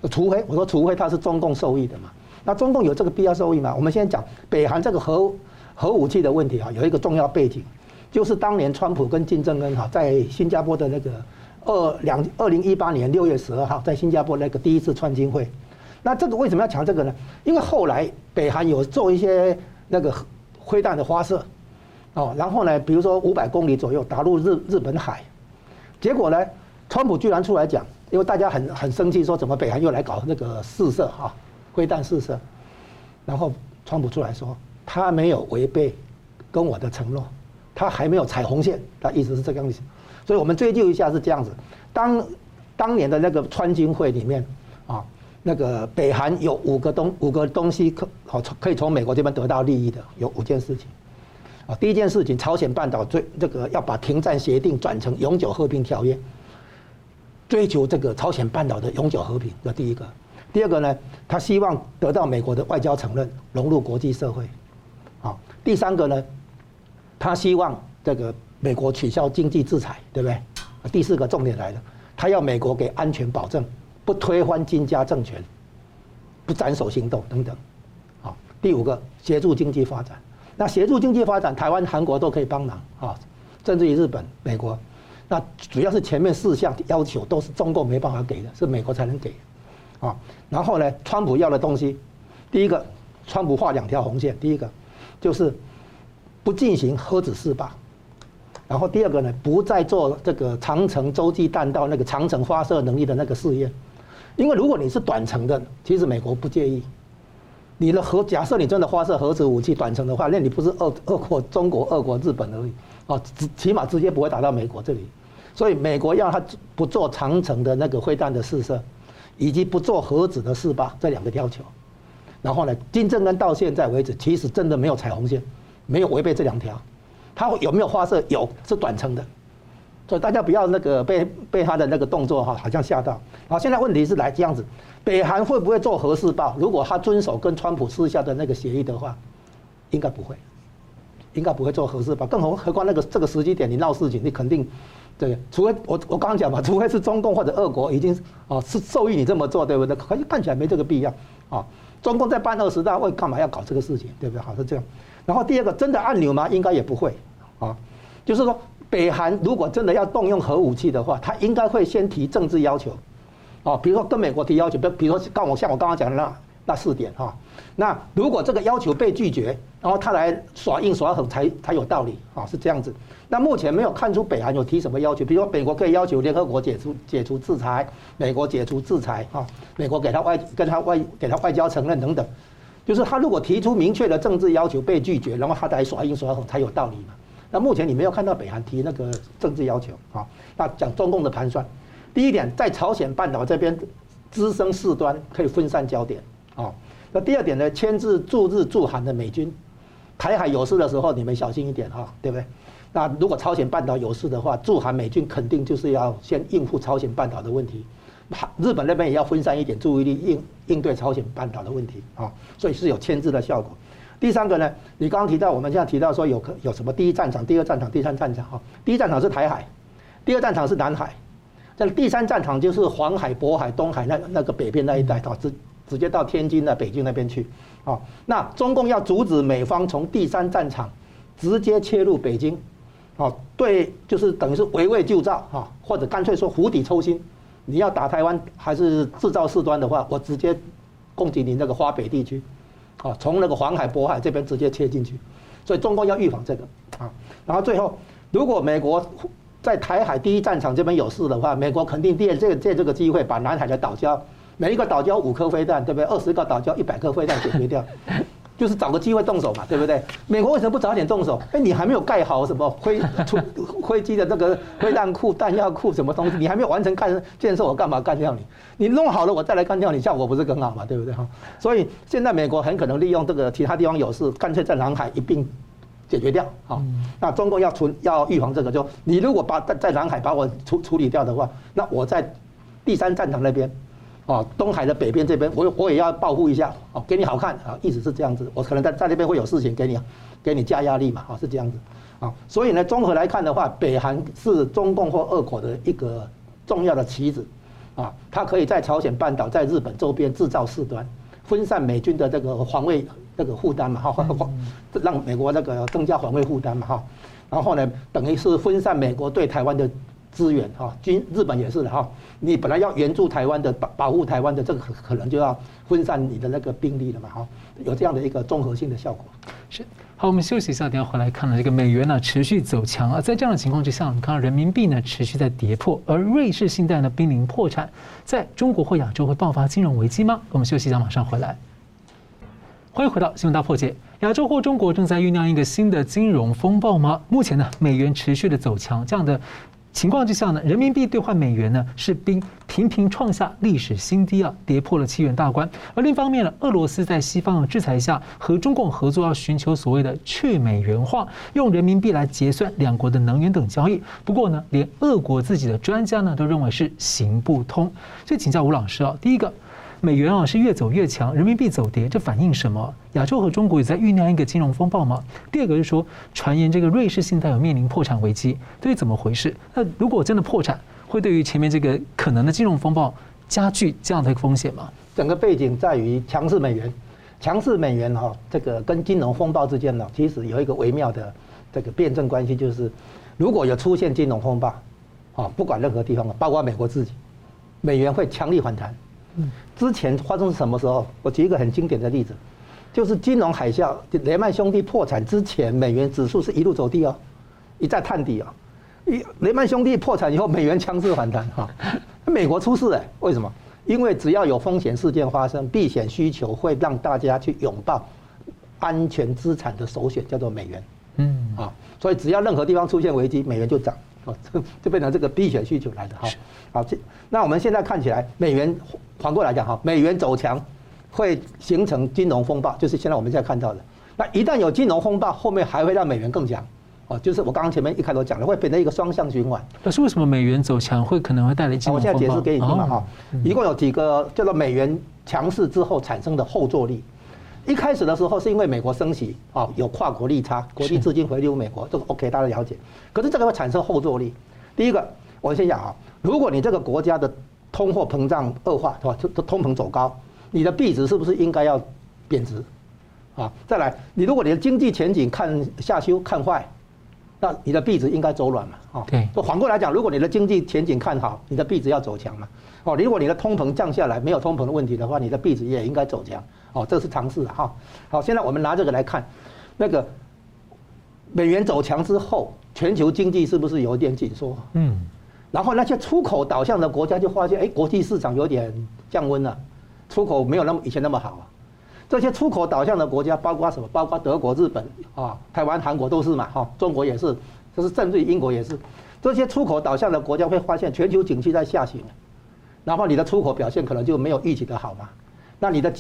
除非我说，除非他是中共受益的嘛。那中共有这个必要受益吗？我们先讲北韩这个核核武器的问题啊，有一个重要背景，就是当年川普跟金正恩哈在新加坡的那个。二两二零一八年六月十二号，在新加坡那个第一次川金会，那这个为什么要讲这个呢？因为后来北韩有做一些那个灰弹的发射，哦，然后呢，比如说五百公里左右打入日日本海，结果呢，川普居然出来讲，因为大家很很生气，说怎么北韩又来搞那个试射啊，灰弹试射，然后川普出来说，他没有违背跟我的承诺，他还没有踩红线，他意思是这个样子。所以我们追究一下是这样子，当当年的那个川金会里面啊，那个北韩有五个东五个东西可好可以从美国这边得到利益的，有五件事情啊。第一件事情，朝鲜半岛追这个要把停战协定转成永久和平条约，追求这个朝鲜半岛的永久和平，这第一个。第二个呢，他希望得到美国的外交承认，融入国际社会。啊，第三个呢，他希望这个。美国取消经济制裁，对不对？第四个重点来了，他要美国给安全保证，不推翻金家政权，不斩首行动等等。好，第五个协助经济发展。那协助经济发展，台湾、韩国都可以帮忙啊，甚至于日本、美国。那主要是前面四项要求都是中共没办法给的，是美国才能给。啊，然后呢，川普要的东西，第一个，川普画两条红线，第一个就是不进行核子试爆。然后第二个呢，不再做这个长程洲际弹道那个长程发射能力的那个试验，因为如果你是短程的，其实美国不介意。你的核假设你真的发射核子武器短程的话，那你不是俄俄国、中国、俄国、日本而已啊，直起码直接不会打到美国这里。所以美国要他不做长程的那个飞弹的试射，以及不做核子的试爆这两个要求。然后呢，金正恩到现在为止，其实真的没有踩红线，没有违背这两条。他有没有发射？有，是短程的，所以大家不要那个被被他的那个动作哈，好像吓到。好，现在问题是来这样子，北韩会不会做核试爆？如果他遵守跟川普私下的那个协议的话，应该不会，应该不会做核试爆。更何何况那个这个时机点你闹事情，你肯定对，除非我我刚刚讲嘛，除非是中共或者俄国已经啊是授意你这么做，对不对？可是看起来没这个必要啊。中共在办二十大会干嘛要搞这个事情，对不对？好，是这样。然后第二个，真的按钮吗？应该也不会，啊，就是说北韩如果真的要动用核武器的话，他应该会先提政治要求，哦，比如说跟美国提要求，比比如说刚我像我刚刚讲的那那四点哈。那如果这个要求被拒绝，然后他来耍硬耍狠才才有道理啊，是这样子。那目前没有看出北韩有提什么要求，比如说美国可以要求联合国解除解除制裁，美国解除制裁啊，美国给他外跟他外给他外交承认等等，就是他如果提出明确的政治要求被拒绝，然后他才耍硬耍狠才有道理嘛。那目前你没有看到北韩提那个政治要求啊？那讲中共的盘算，第一点，在朝鲜半岛这边滋生事端，可以分散焦点啊。那第二点呢，牵制驻日驻韩的美军，台海有事的时候你们小心一点哈，对不对？那如果朝鲜半岛有事的话，驻韩美军肯定就是要先应付朝鲜半岛的问题，日本那边也要分散一点注意力应应对朝鲜半岛的问题啊，所以是有牵制的效果。第三个呢，你刚刚提到，我们现在提到说有可有什么第一战场、第二战场、第三战场哈。第一战场是台海，第二战场是南海，这第三战场就是黄海、渤海、东海那那个北边那一带，到直直接到天津的北京那边去。啊，那中共要阻止美方从第三战场直接切入北京，啊，对，就是等于是围魏救赵啊，或者干脆说釜底抽薪。你要打台湾还是制造事端的话，我直接攻击你那个华北地区。啊，从那个黄海、渤海这边直接切进去，所以中共要预防这个啊。然后最后，如果美国在台海第一战场这边有事的话，美国肯定借这借这个机会把南海的岛礁，每一个岛礁五颗飞弹，对不对？二十个岛礁一百颗飞弹解决掉。就是找个机会动手嘛，对不对？美国为什么不早点动手？哎，你还没有盖好什么灰出飞 机的这个 灰弹库、弹药库什么东西，你还没有完成干建设，我干嘛干掉你？你弄好了，我再来干掉你，效果不是更好嘛？对不对哈？所以现在美国很可能利用这个其他地方有事，干脆在南海一并解决掉。好，那中共要处要预防这个，就你如果把在在南海把我处处理掉的话，那我在第三战场那边。哦，东海的北边这边，我我也要报复一下，哦，给你好看啊，意思是这样子。我可能在在那边会有事情给你，给你加压力嘛，啊，是这样子，啊，所以呢，综合来看的话，北韩是中共或俄国的一个重要的棋子，啊，它可以在朝鲜半岛、在日本周边制造事端，分散美军的这个防卫这个负担嘛，哈，让美国那个增加防卫负担嘛，哈，然后呢，等于是分散美国对台湾的。资源哈，军日本也是的哈，你本来要援助台湾的保保护台湾的，这个可能就要分散你的那个兵力了嘛哈，有这样的一个综合性的效果。是，好，我们休息一下，等下回来看了这个美元呢持续走强啊，在这样的情况之下，我们看到人民币呢持续在跌破，而瑞士信贷呢濒临破产，在中国或亚洲会爆发金融危机吗？我们休息一下，马上回来。欢迎回到新闻大破解，亚洲或中国正在酝酿一个新的金融风暴吗？目前呢，美元持续的走强，这样的。情况之下呢，人民币兑换美元呢是冰频频创下历史新低啊，跌破了七元大关。而另一方面呢，俄罗斯在西方的制裁下和中共合作，要寻求所谓的去美元化，用人民币来结算两国的能源等交易。不过呢，连俄国自己的专家呢都认为是行不通。所以请教吴老师啊，第一个。美元啊是越走越强，人民币走跌，这反映什么？亚洲和中国也在酝酿一个金融风暴吗？第二个是说，传言这个瑞士信贷有面临破产危机，这是怎么回事？那如果真的破产，会对于前面这个可能的金融风暴加剧这样的一个风险吗？整个背景在于强势美元，强势美元哈，这个跟金融风暴之间呢，其实有一个微妙的这个辩证关系，就是如果有出现金融风暴，啊，不管任何地方，包括美国自己，美元会强力反弹。之前发生什么时候？我举一个很经典的例子，就是金融海啸，雷曼兄弟破产之前，美元指数是一路走低哦，一再探底哦。一雷曼兄弟破产以后，美元强势反弹哈。美国出事哎，为什么？因为只要有风险事件发生，避险需求会让大家去拥抱安全资产的首选，叫做美元。嗯啊，所以只要任何地方出现危机，美元就涨。哦，就就变成这个避险需求来的哈。好，这那我们现在看起来，美元反过来讲哈，美元走强会形成金融风暴，就是现在我们现在看到的。那一旦有金融风暴，后面还会让美元更强。哦，就是我刚刚前面一开头讲的，会变成一个双向循环。可是为什么美元走强会可能会带来金融风暴？我现在解释给你听嘛哈。一共有几个叫做美元强势之后产生的后坐力。一开始的时候是因为美国升息啊，有跨国利差，国际资金回流美国，这个 OK，大家了解。可是这个会产生后坐力。第一个，我先讲啊，如果你这个国家的通货膨胀恶化，是吧？通通膨走高，你的币值是不是应该要贬值？啊，再来，你如果你的经济前景看下修看坏，那你的币值应该走软嘛，哦，对，就反过来讲，如果你的经济前景看好，你的币值要走强嘛，哦，如果你的通膨降下来，没有通膨的问题的话，你的币值也应该走强，哦，这是常识哈。好，现在我们拿这个来看，那个美元走强之后，全球经济是不是有点紧缩？嗯，然后那些出口导向的国家就发现，哎，国际市场有点降温了，出口没有那么以前那么好啊。这些出口导向的国家，包括什么？包括德国、日本啊、台湾、韩国都是嘛，哈，中国也是，这是甚至于英国也是。这些出口导向的国家会发现全球景气在下行，然后你的出口表现可能就没有预期的好嘛。那你的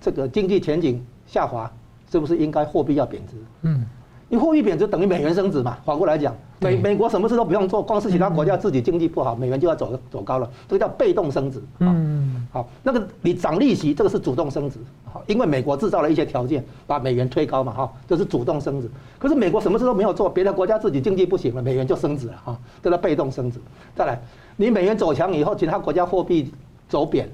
这个经济前景下滑，是不是应该货币要贬值？嗯。你货币贬值等于美元升值嘛？反过来讲，美美国什么事都不用做，光是其他国家自己经济不好，美元就要走走高了，这个叫被动升值。嗯，好，那个你涨利息，这个是主动升值。好，因为美国制造了一些条件，把美元推高嘛，哈，这是主动升值。可是美国什么事都没有做，别的国家自己经济不行了，美元就升值了，哈，这叫被动升值。再来，你美元走强以后，其他国家货币走贬，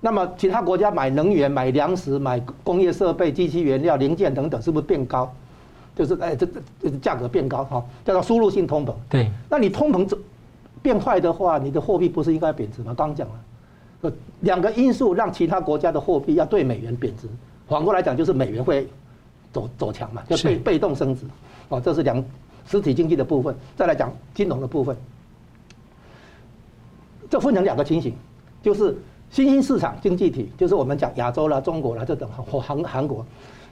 那么其他国家买能源、买粮食、买工业设备、机器原料、零件等等，是不是变高？就是哎，这这价格变高哈，叫做输入性通膨。对，那你通膨变坏的话，你的货币不是应该贬值吗？刚讲了，两个因素让其他国家的货币要对美元贬值，反过来讲就是美元会走走强嘛，就被被动升值。哦，这是两实体经济的部分。再来讲金融的部分，这分成两个情形，就是新兴市场经济体，就是我们讲亚洲啦、中国啦这等或韩韩国，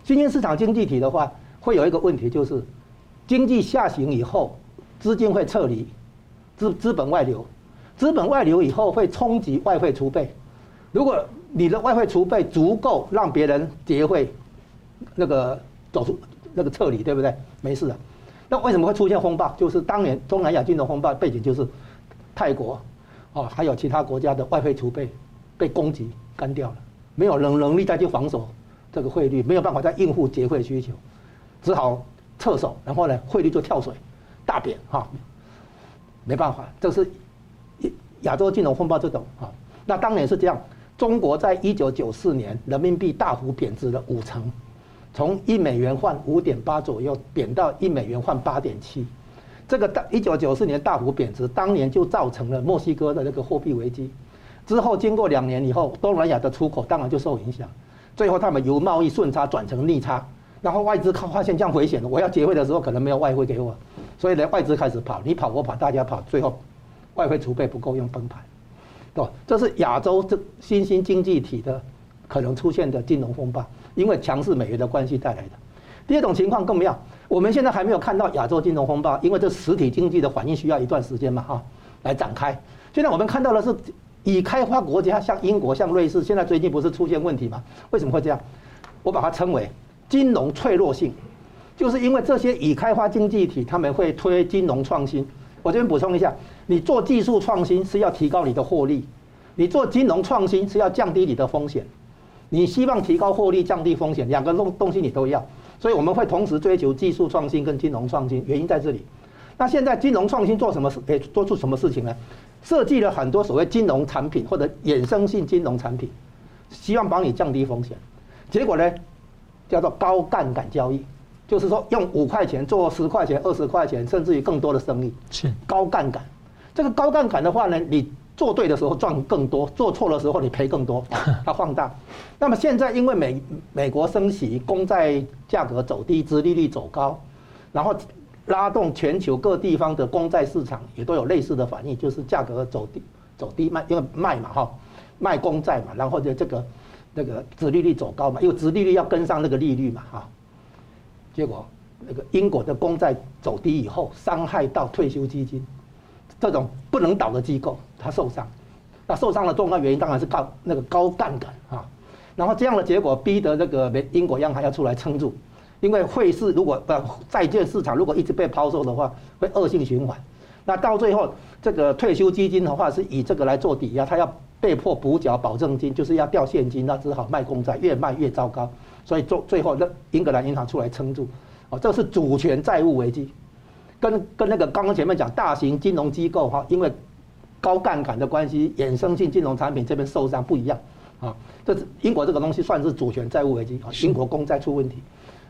新兴市场经济体的话。会有一个问题，就是经济下行以后，资金会撤离，资资本外流，资本外流以后会冲击外汇储备。如果你的外汇储备足够让别人结汇，那个走出那个撤离，对不对？没事的。那为什么会出现风暴？就是当年东南亚金融风暴背景就是泰国，哦，还有其他国家的外汇储备被攻击干掉了，没有能能力再去防守这个汇率，没有办法再应付结汇需求。只好撤手，然后呢，汇率就跳水，大贬哈，没办法，这是亚洲金融风暴这种哈。那当年是这样，中国在一九九四年人民币大幅贬值了五成，从一美元换五点八左右贬到一美元换八点七，这个大一九九四年大幅贬值，当年就造成了墨西哥的那个货币危机。之后经过两年以后，东南亚的出口当然就受影响，最后他们由贸易顺差转成逆差。然后外资看发现这样危险了，我要结汇的时候可能没有外汇给我，所以呢外资开始跑，你跑我跑，大家跑，最后外汇储备不够用崩盘，对？这是亚洲这新兴经济体的可能出现的金融风暴，因为强势美元的关系带来的。第二种情况更妙，我们现在还没有看到亚洲金融风暴，因为这实体经济的反应需要一段时间嘛，哈，来展开。现在我们看到的是已开发国家，像英国、像瑞士，现在最近不是出现问题吗？为什么会这样？我把它称为。金融脆弱性，就是因为这些已开发经济体他们会推金融创新。我这边补充一下，你做技术创新是要提高你的获利，你做金融创新是要降低你的风险。你希望提高获利、降低风险，两个东东西你都要。所以我们会同时追求技术创新跟金融创新，原因在这里。那现在金融创新做什么事？诶，做出什么事情呢？设计了很多所谓金融产品或者衍生性金融产品，希望帮你降低风险。结果呢？叫做高杠杆交易，就是说用五块钱做十块钱、二十块钱，甚至于更多的生意。是高杠杆。这个高杠杆的话呢，你做对的时候赚更多，做错的时候你赔更多，它放大。那么现在因为美美国升息，公债价格走低，殖利率走高，然后拉动全球各地方的公债市场也都有类似的反应，就是价格走低走低卖，因为卖嘛哈，卖公债嘛，然后就这个。那个殖利率走高嘛，因为殖利率要跟上那个利率嘛，哈。结果那个英国的公债走低以后，伤害到退休基金这种不能倒的机构，它受伤。那受伤的重要原因当然是高那个高杠杆啊。然后这样的结果逼得那个英国央行要出来撑住，因为汇市如果呃债券市场如果一直被抛售的话，会恶性循环。那到最后，这个退休基金的话是以这个来做抵押，它要。被迫补缴保证金，就是要掉现金，那只好卖公债，越卖越糟糕。所以最最后，那英格兰银行出来撑住。哦，这是主权债务危机，跟跟那个刚刚前面讲大型金融机构哈，因为高杠杆的关系，衍生性金融产品这边受伤不一样。啊，这是英国这个东西算是主权债务危机啊，英国公债出问题。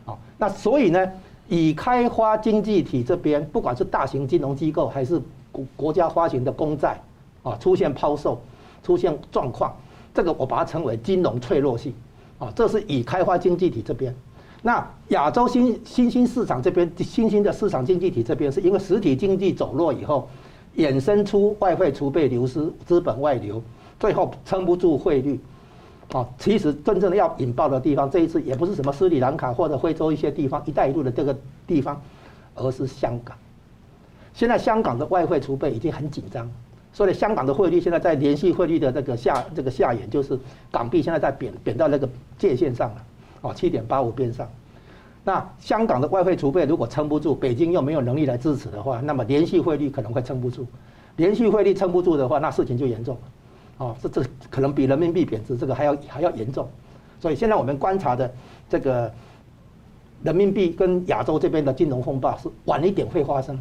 啊，那所以呢，已开发经济体这边，不管是大型金融机构还是国国家发行的公债，啊，出现抛售、出现状况，这个我把它称为金融脆弱性，啊，这是已开发经济体这边。那亚洲新新兴市场这边，新兴的市场经济体这边，是因为实体经济走弱以后，衍生出外汇储备流失、资本外流，最后撑不住汇率。啊，其实真正的要引爆的地方，这一次也不是什么斯里兰卡或者非洲一些地方、一带一路的这个地方，而是香港。现在香港的外汇储备已经很紧张，所以香港的汇率现在在联系汇率的这个下这个下沿，就是港币现在在贬贬到那个界线上了。哦，七点八五边上，那香港的外汇储备如果撑不住，北京又没有能力来支持的话，那么联系汇率可能会撑不住。联系汇率撑不住的话，那事情就严重。哦，这这可能比人民币贬值这个还要还要严重。所以现在我们观察的这个人民币跟亚洲这边的金融风暴是晚一点会发生。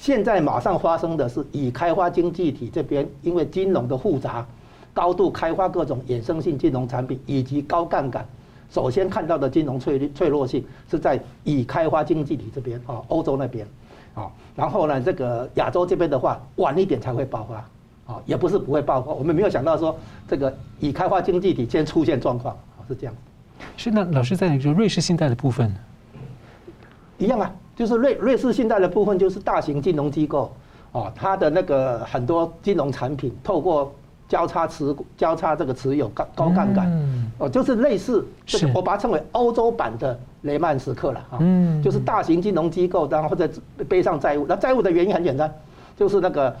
现在马上发生的是已开发经济体这边，因为金融的复杂，高度开发各种衍生性金融产品以及高杠杆。首先看到的金融脆脆弱性是在已开发经济体这边啊，欧洲那边啊，然后呢，这个亚洲这边的话，晚一点才会爆发啊，也不是不会爆发，我们没有想到说这个已开发经济体先出现状况啊，是这样。是那老师在说瑞士信贷的部分，一样啊，就是瑞瑞士信贷的部分就是大型金融机构哦，它的那个很多金融产品透过。交叉持交叉这个持有高高杠杆，哦，就是类似这个，我把它称为欧洲版的雷曼时刻了啊，就是大型金融机构，然后或者背上债务，那债务的原因很简单，就是那个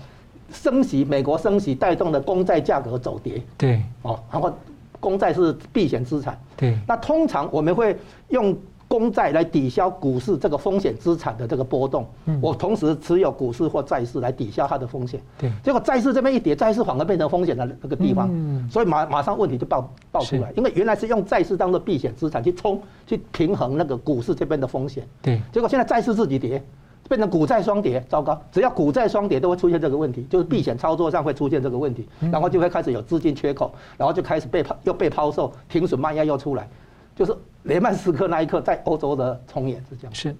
升息，美国升息带动的公债价格走跌，对，哦，然后公债是避险资产，对，那通常我们会用。公债来抵消股市这个风险资产的这个波动，我同时持有股市或债市来抵消它的风险。对，结果债市这边一跌，债市反而变成风险的那个地方，所以马马上问题就爆爆出来，因为原来是用债市当做避险资产去冲去平衡那个股市这边的风险。对，结果现在债市自己跌，变成股债双跌，糟糕！只要股债双跌都会出现这个问题，就是避险操作上会出现这个问题，然后就会开始有资金缺口，然后就开始被抛又被抛售，停损卖压又出来，就是。雷曼时刻那一刻，在欧洲的重演是这样。是，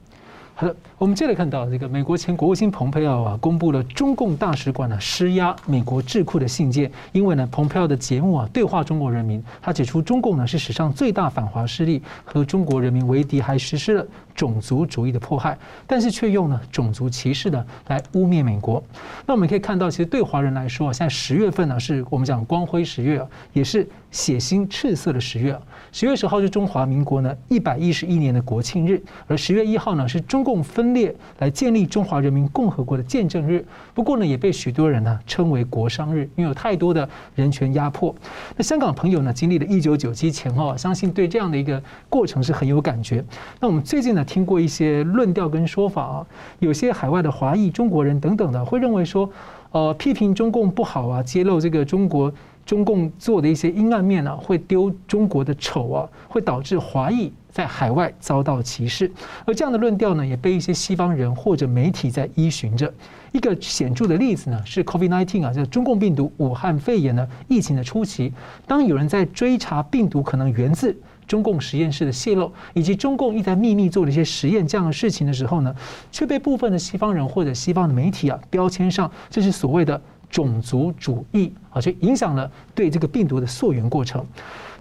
好的，我们接着看到这个美国前国务卿蓬佩奥啊，公布了中共大使馆呢施压美国智库的信件，因为呢，蓬佩奥的节目啊对话中国人民，他指出中共呢是史上最大反华势力，和中国人民为敌，还实施了种族主义的迫害，但是却用呢种族歧视呢来污蔑美国。那我们可以看到，其实对华人来说啊，现在十月份呢是我们讲光辉十月，也是血腥赤色的十月。十月十号是中华民国呢一百一十一年的国庆日，而十月一号呢是中共分裂来建立中华人民共和国的见证日。不过呢，也被许多人呢称为国殇日，因为有太多的人权压迫。那香港朋友呢，经历了一九九七前后，相信对这样的一个过程是很有感觉。那我们最近呢听过一些论调跟说法啊，有些海外的华裔中国人等等的会认为说，呃，批评中共不好啊，揭露这个中国。中共做的一些阴暗面呢，会丢中国的丑啊，会导致华裔在海外遭到歧视。而这样的论调呢，也被一些西方人或者媒体在依循着。一个显著的例子呢，是 COVID-19 啊，就是中共病毒武汉肺炎的疫情的初期，当有人在追查病毒可能源自中共实验室的泄露，以及中共一在秘密做的一些实验这样的事情的时候呢，却被部分的西方人或者西方的媒体啊标签上，这是所谓的。种族主义啊，就影响了对这个病毒的溯源过程。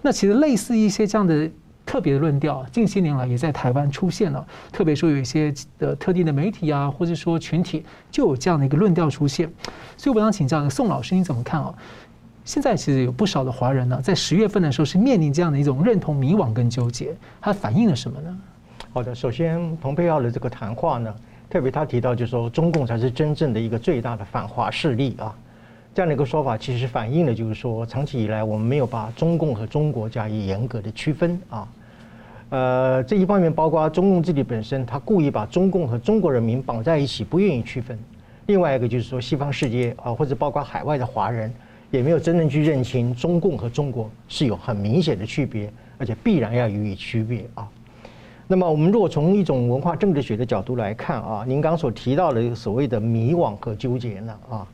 那其实类似一些这样的特别的论调，近些年来也在台湾出现了。特别说有一些的特定的媒体啊，或者说群体，就有这样的一个论调出现。所以我想请教宋老师，你怎么看啊？现在其实有不少的华人呢，在十月份的时候是面临这样的一种认同迷惘跟纠结，它反映了什么呢？好的，首先蓬佩奥的这个谈话呢。特别他提到，就是说中共才是真正的一个最大的反华势力啊，这样的一个说法，其实反映了就是说，长期以来我们没有把中共和中国加以严格的区分啊。呃，这一方面包括中共自己本身，他故意把中共和中国人民绑在一起，不愿意区分；另外一个就是说，西方世界啊，或者包括海外的华人，也没有真正去认清中共和中国是有很明显的区别，而且必然要予以区别啊。那么，我们如果从一种文化政治学的角度来看啊，您刚所提到的所谓的迷惘和纠结呢啊，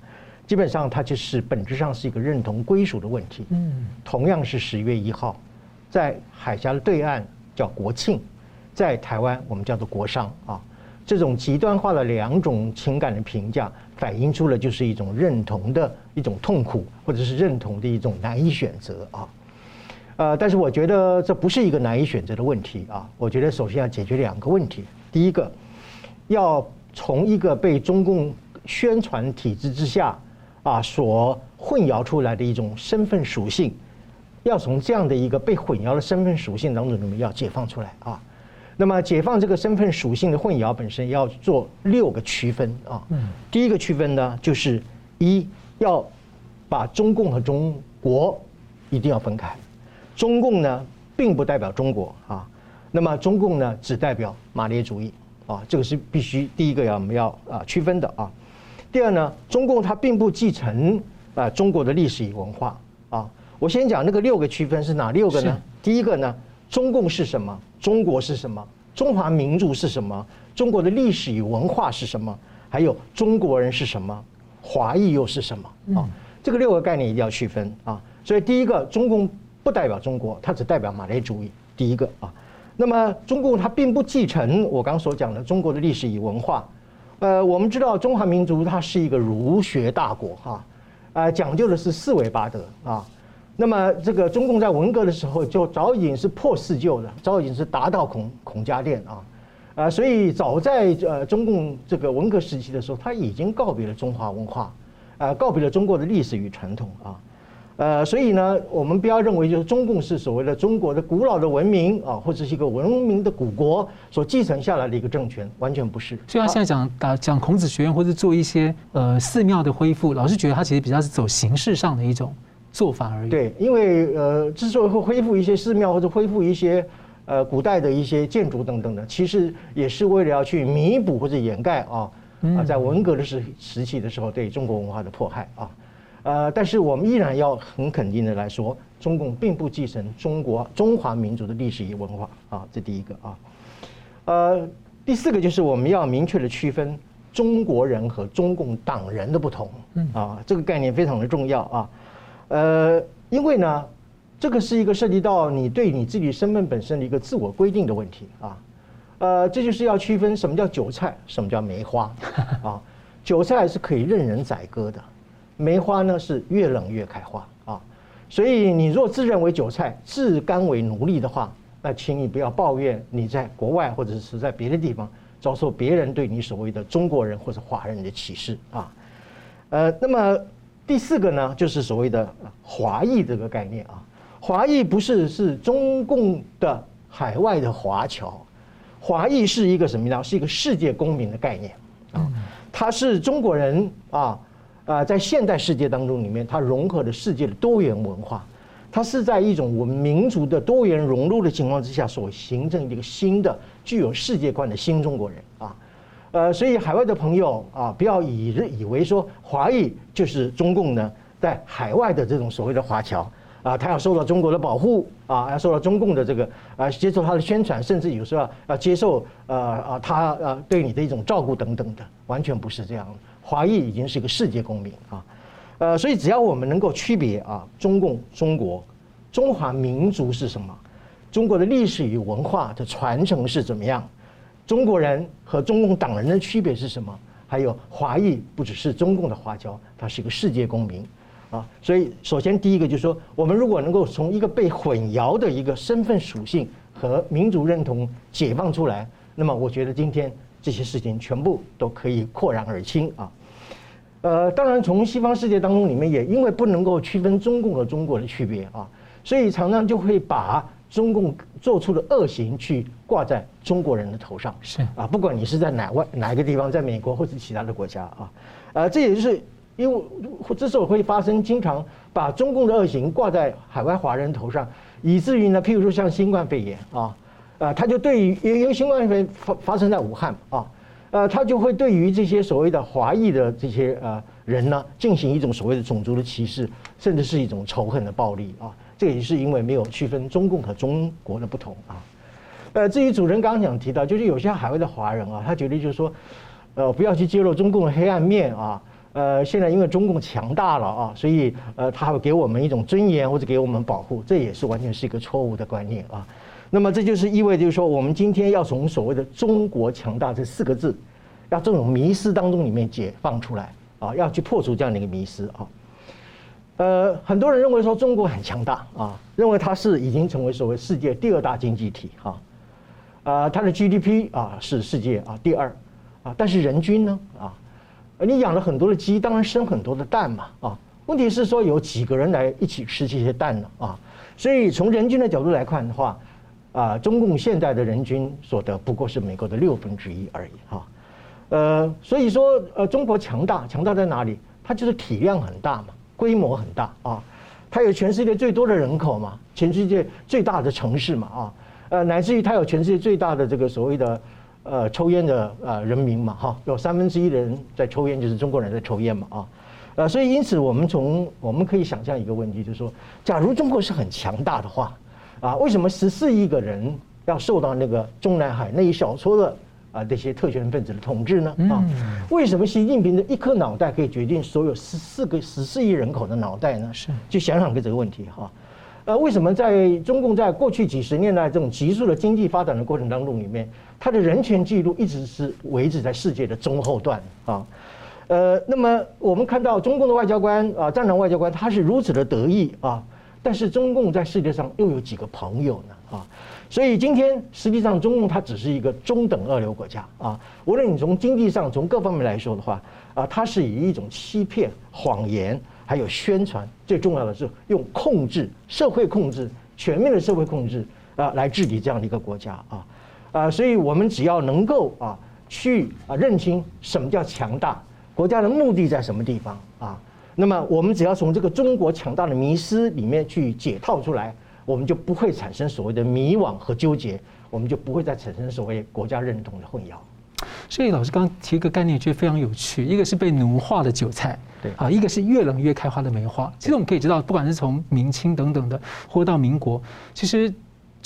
基本上它就是本质上是一个认同归属的问题。嗯，同样是十月一号，在海峡的对岸叫国庆，在台湾我们叫做国殇啊。这种极端化的两种情感的评价，反映出了就是一种认同的一种痛苦，或者是认同的一种难以选择啊。呃，但是我觉得这不是一个难以选择的问题啊。我觉得首先要解决两个问题，第一个，要从一个被中共宣传体制之下啊所混淆出来的一种身份属性，要从这样的一个被混淆的身份属性当中，你们要解放出来啊。那么解放这个身份属性的混淆本身要做六个区分啊。第一个区分呢，就是一要把中共和中国一定要分开。中共呢，并不代表中国啊。那么中共呢，只代表马列主义啊。这个是必须第一个要我们要啊区分的啊。第二呢，中共它并不继承啊中国的历史与文化啊。我先讲那个六个区分是哪六个呢？第一个呢，中共是什么？中国是什么？中华民族是什么？中国的历史与文化是什么？还有中国人是什么？华裔又是什么？啊，这个六个概念一定要区分啊。所以第一个，中共不代表中国，它只代表马列主义。第一个啊，那么中共它并不继承我刚所讲的中国的历史与文化。呃，我们知道中华民族它是一个儒学大国哈，啊，讲究的是四维八德啊。那么，这个中共在文革的时候就早已经是破四旧了，早已经是达到孔孔家店啊，啊，所以早在呃中共这个文革时期的时候，他已经告别了中华文化，啊，告别了中国的历史与传统啊，呃，所以呢，我们不要认为就是中共是所谓的中国的古老的文明啊，或者是一个文明的古国所继承下来的一个政权，完全不是。所以他现在讲打讲孔子学院或者做一些呃寺庙的恢复，老是觉得他其实比较是走形式上的一种。做法而已。对，因为呃，之所以会恢复一些寺庙或者恢复一些呃古代的一些建筑等等的，其实也是为了要去弥补或者掩盖啊啊，在文革的时时期的时候对中国文化的迫害啊。呃，但是我们依然要很肯定的来说，中共并不继承中国中华民族的历史与文化啊，这第一个啊。呃，第四个就是我们要明确的区分中国人和中共党人的不同啊，这个概念非常的重要啊。呃，因为呢，这个是一个涉及到你对你自己身份本身的一个自我规定的问题啊。呃，这就是要区分什么叫韭菜，什么叫梅花 啊。韭菜是可以任人宰割的，梅花呢是越冷越开花啊。所以你若自认为韭菜，自甘为奴隶的话，那请你不要抱怨你在国外或者是在别的地方遭受别人对你所谓的中国人或者华人的歧视啊。呃，那么。第四个呢，就是所谓的华裔这个概念啊。华裔不是是中共的海外的华侨，华裔是一个什么呢？是一个世界公民的概念啊。他是中国人啊啊，在现代世界当中里面，他融合了世界的多元文化，他是在一种我们民族的多元融入的情况之下所形成一个新的具有世界观的新中国人啊。呃，所以海外的朋友啊，不要以以为说华裔就是中共呢，在海外的这种所谓的华侨啊，他要受到中国的保护啊，要受到中共的这个啊，接受他的宣传，甚至有时候要接受呃啊他呃对你的一种照顾等等的，完全不是这样。华裔已经是一个世界公民啊，呃，所以只要我们能够区别啊，中共、中国、中华民族是什么，中国的历史与文化的传承是怎么样。中国人和中共党人的区别是什么？还有华裔不只是中共的华侨，他是一个世界公民，啊，所以首先第一个就是说，我们如果能够从一个被混淆的一个身份属性和民族认同解放出来，那么我觉得今天这些事情全部都可以廓然而清啊。呃，当然从西方世界当中里面也因为不能够区分中共和中国的区别啊，所以常常就会把。中共做出的恶行去挂在中国人的头上，是。啊，不管你是在哪外哪一个地方，在美国或者其他的国家啊，呃，这也就是因为之所以会发生，经常把中共的恶行挂在海外华人头上，以至于呢，譬如说像新冠肺炎啊，呃，他就对于因为新冠肺炎发发生在武汉啊，呃，他就会对于这些所谓的华裔的这些呃人呢，进行一种所谓的种族的歧视，甚至是一种仇恨的暴力啊。这也是因为没有区分中共和中国的不同啊。呃，至于主持人刚刚讲提到，就是有些海外的华人啊，他觉得就是说，呃，不要去揭露中共的黑暗面啊。呃，现在因为中共强大了啊，所以呃，他会给我们一种尊严或者给我们保护，这也是完全是一个错误的观念啊。那么这就是意味着，就是说我们今天要从所谓的“中国强大”这四个字，要这种迷失当中里面解放出来啊，要去破除这样的一个迷失啊。呃，很多人认为说中国很强大啊，认为它是已经成为所谓世界第二大经济体哈，啊，它的 GDP 啊是世界啊第二啊，但是人均呢啊，你养了很多的鸡，当然生很多的蛋嘛啊，问题是说有几个人来一起吃这些蛋呢啊？所以从人均的角度来看的话，啊，中共现在的人均所得不过是美国的六分之一而已哈，呃，所以说呃，中国强大强大在哪里？它就是体量很大嘛。规模很大啊，它有全世界最多的人口嘛，全世界最大的城市嘛啊，呃，乃至于它有全世界最大的这个所谓的呃抽烟的呃人民嘛哈，有三分之一的人在抽烟，就是中国人在抽烟嘛啊，呃，所以因此我们从我们可以想象一个问题，就是说，假如中国是很强大的话，啊，为什么十四亿个人要受到那个中南海那一小撮的？啊，这些特权分子的统治呢？啊，为什么习近平的一颗脑袋可以决定所有十四个十四亿人口的脑袋呢？是，就想想个这个问题哈。呃，为什么在中共在过去几十年来这种急速的经济发展的过程当中里面，它的人权记录一直是维持在世界的中后段啊？呃，那么我们看到中共的外交官啊，战狼外交官，他是如此的得意啊，但是中共在世界上又有几个朋友呢？啊？所以今天实际上中共它只是一个中等二流国家啊，无论你从经济上从各方面来说的话啊，它是以一种欺骗、谎言还有宣传，最重要的是用控制、社会控制、全面的社会控制啊来治理这样的一个国家啊啊，所以我们只要能够啊去啊认清什么叫强大，国家的目的在什么地方啊，那么我们只要从这个中国强大的迷思里面去解套出来。我们就不会产生所谓的迷惘和纠结，我们就不会再产生所谓国家认同的混淆。所以老师刚刚提一个概念，觉得非常有趣，一个是被奴化的韭菜，对啊，一个是越冷越开花的梅花。其实我们可以知道，不管是从明清等等的，或到民国，其实。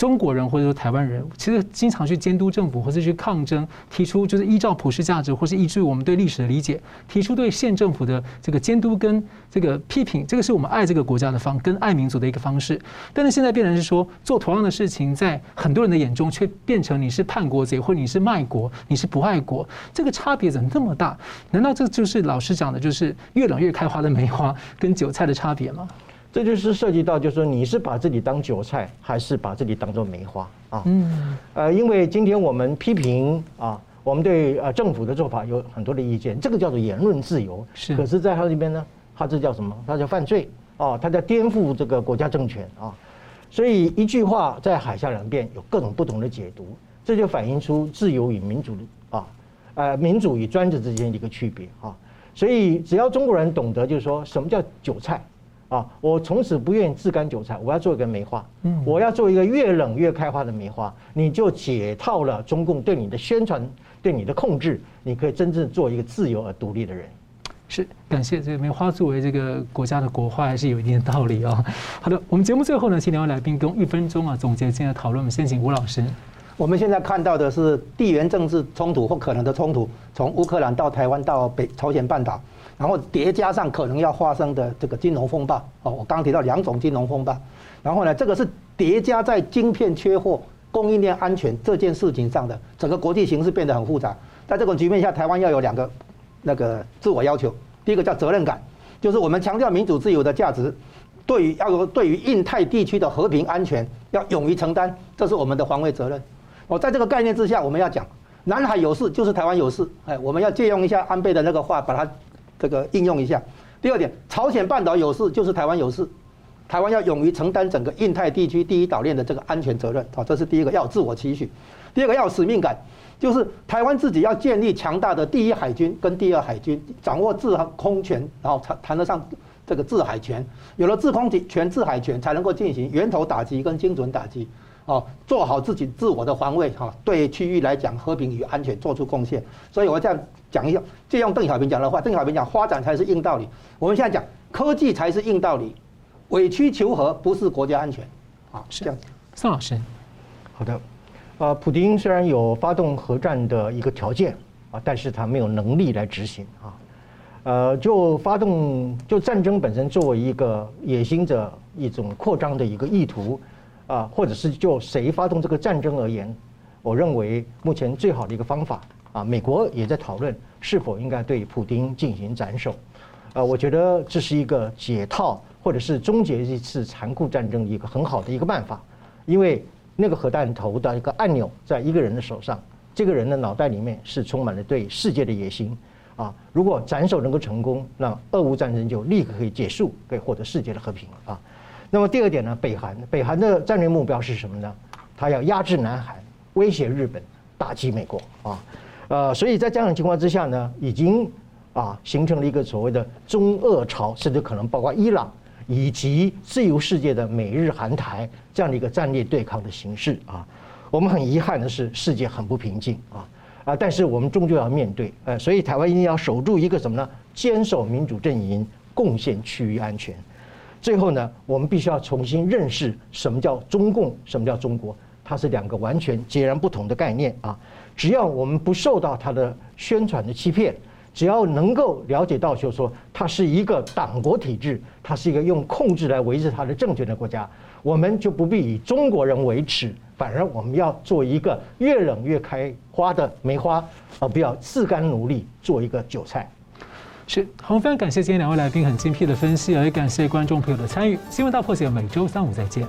中国人或者说台湾人，其实经常去监督政府，或者去抗争，提出就是依照普世价值，或是依据我们对历史的理解，提出对县政府的这个监督跟这个批评，这个是我们爱这个国家的方，跟爱民族的一个方式。但是现在变成是说，做同样的事情，在很多人的眼中却变成你是叛国贼，或者你是卖国，你是不爱国，这个差别怎么这么大？难道这就是老师讲的，就是越冷越开花的梅花跟韭菜的差别吗？这就是涉及到，就是说你是把自己当韭菜，还是把自己当做梅花啊？嗯，呃，因为今天我们批评啊，我们对呃政府的做法有很多的意见，这个叫做言论自由。是，可是在他这边呢，他这叫什么？他叫犯罪啊，他在颠覆这个国家政权啊。所以一句话在海峡两边有各种不同的解读，这就反映出自由与民主啊，呃，民主与专制之间的一个区别啊。所以只要中国人懂得，就是说什么叫韭菜。啊！我从此不愿意自甘韭菜，我要做一个梅花。嗯，我要做一个越冷越开花的梅花，你就解套了中共对你的宣传、对你的控制，你可以真正做一个自由而独立的人。是，感谢这个梅花作为这个国家的国花，还是有一定的道理哦。好的，我们节目最后呢，请两位来宾用一分钟啊总结今天的讨论。我们先请吴老师。我们现在看到的是地缘政治冲突或可能的冲突，从乌克兰到台湾到北朝鲜半岛。然后叠加上可能要发生的这个金融风暴哦，我刚刚提到两种金融风暴，然后呢，这个是叠加在晶片缺货、供应链安全这件事情上的整个国际形势变得很复杂。在这种局面下，台湾要有两个那个自我要求，第一个叫责任感，就是我们强调民主自由的价值，对于要有对于印太地区的和平安全要勇于承担，这是我们的防卫责任。哦，在这个概念之下，我们要讲南海有事就是台湾有事，哎，我们要借用一下安倍的那个话，把它。这个应用一下。第二点，朝鲜半岛有事就是台湾有事，台湾要勇于承担整个印太地区第一岛链的这个安全责任。好，这是第一个要自我期许。第二个要使命感，就是台湾自己要建立强大的第一海军跟第二海军，掌握制空权，然后谈谈得上这个制海权。有了制空权、制海权，才能够进行源头打击跟精准打击。哦，做好自己自我的防卫哈，对区域来讲和平与安全做出贡献。所以我这样讲一下，借用邓小平讲的话，邓小平讲发展才是硬道理。我们现在讲科技才是硬道理，委曲求和不是国家安全。啊，是这样。宋老师，好的。呃，普京虽然有发动核战的一个条件啊，但是他没有能力来执行啊。呃，就发动就战争本身作为一个野心者一种扩张的一个意图。啊，或者是就谁发动这个战争而言，我认为目前最好的一个方法啊，美国也在讨论是否应该对普丁进行斩首，啊，我觉得这是一个解套或者是终结一次残酷战争的一个很好的一个办法，因为那个核弹头的一个按钮在一个人的手上，这个人的脑袋里面是充满了对世界的野心，啊，如果斩首能够成功，那俄乌战争就立刻可以结束，可以获得世界的和平啊。那么第二点呢，北韩，北韩的战略目标是什么呢？他要压制南韩，威胁日本，打击美国啊，呃，所以在这样的情况之下呢，已经啊形成了一个所谓的中俄朝，甚至可能包括伊朗以及自由世界的美日韩台这样的一个战略对抗的形式啊。我们很遗憾的是，世界很不平静啊啊，但是我们终究要面对，呃，所以台湾一定要守住一个什么呢？坚守民主阵营，贡献区域安全。最后呢，我们必须要重新认识什么叫中共，什么叫中国，它是两个完全截然不同的概念啊！只要我们不受到它的宣传的欺骗，只要能够了解到，就是说它是一个党国体制，它是一个用控制来维持它的政权的国家，我们就不必以中国人为耻，反而我们要做一个越冷越开花的梅花，而不要自甘努力做一个韭菜。是，好，非常感谢今天两位来宾很精辟的分析，也感谢观众朋友的参与。新闻大破解每周三五再见。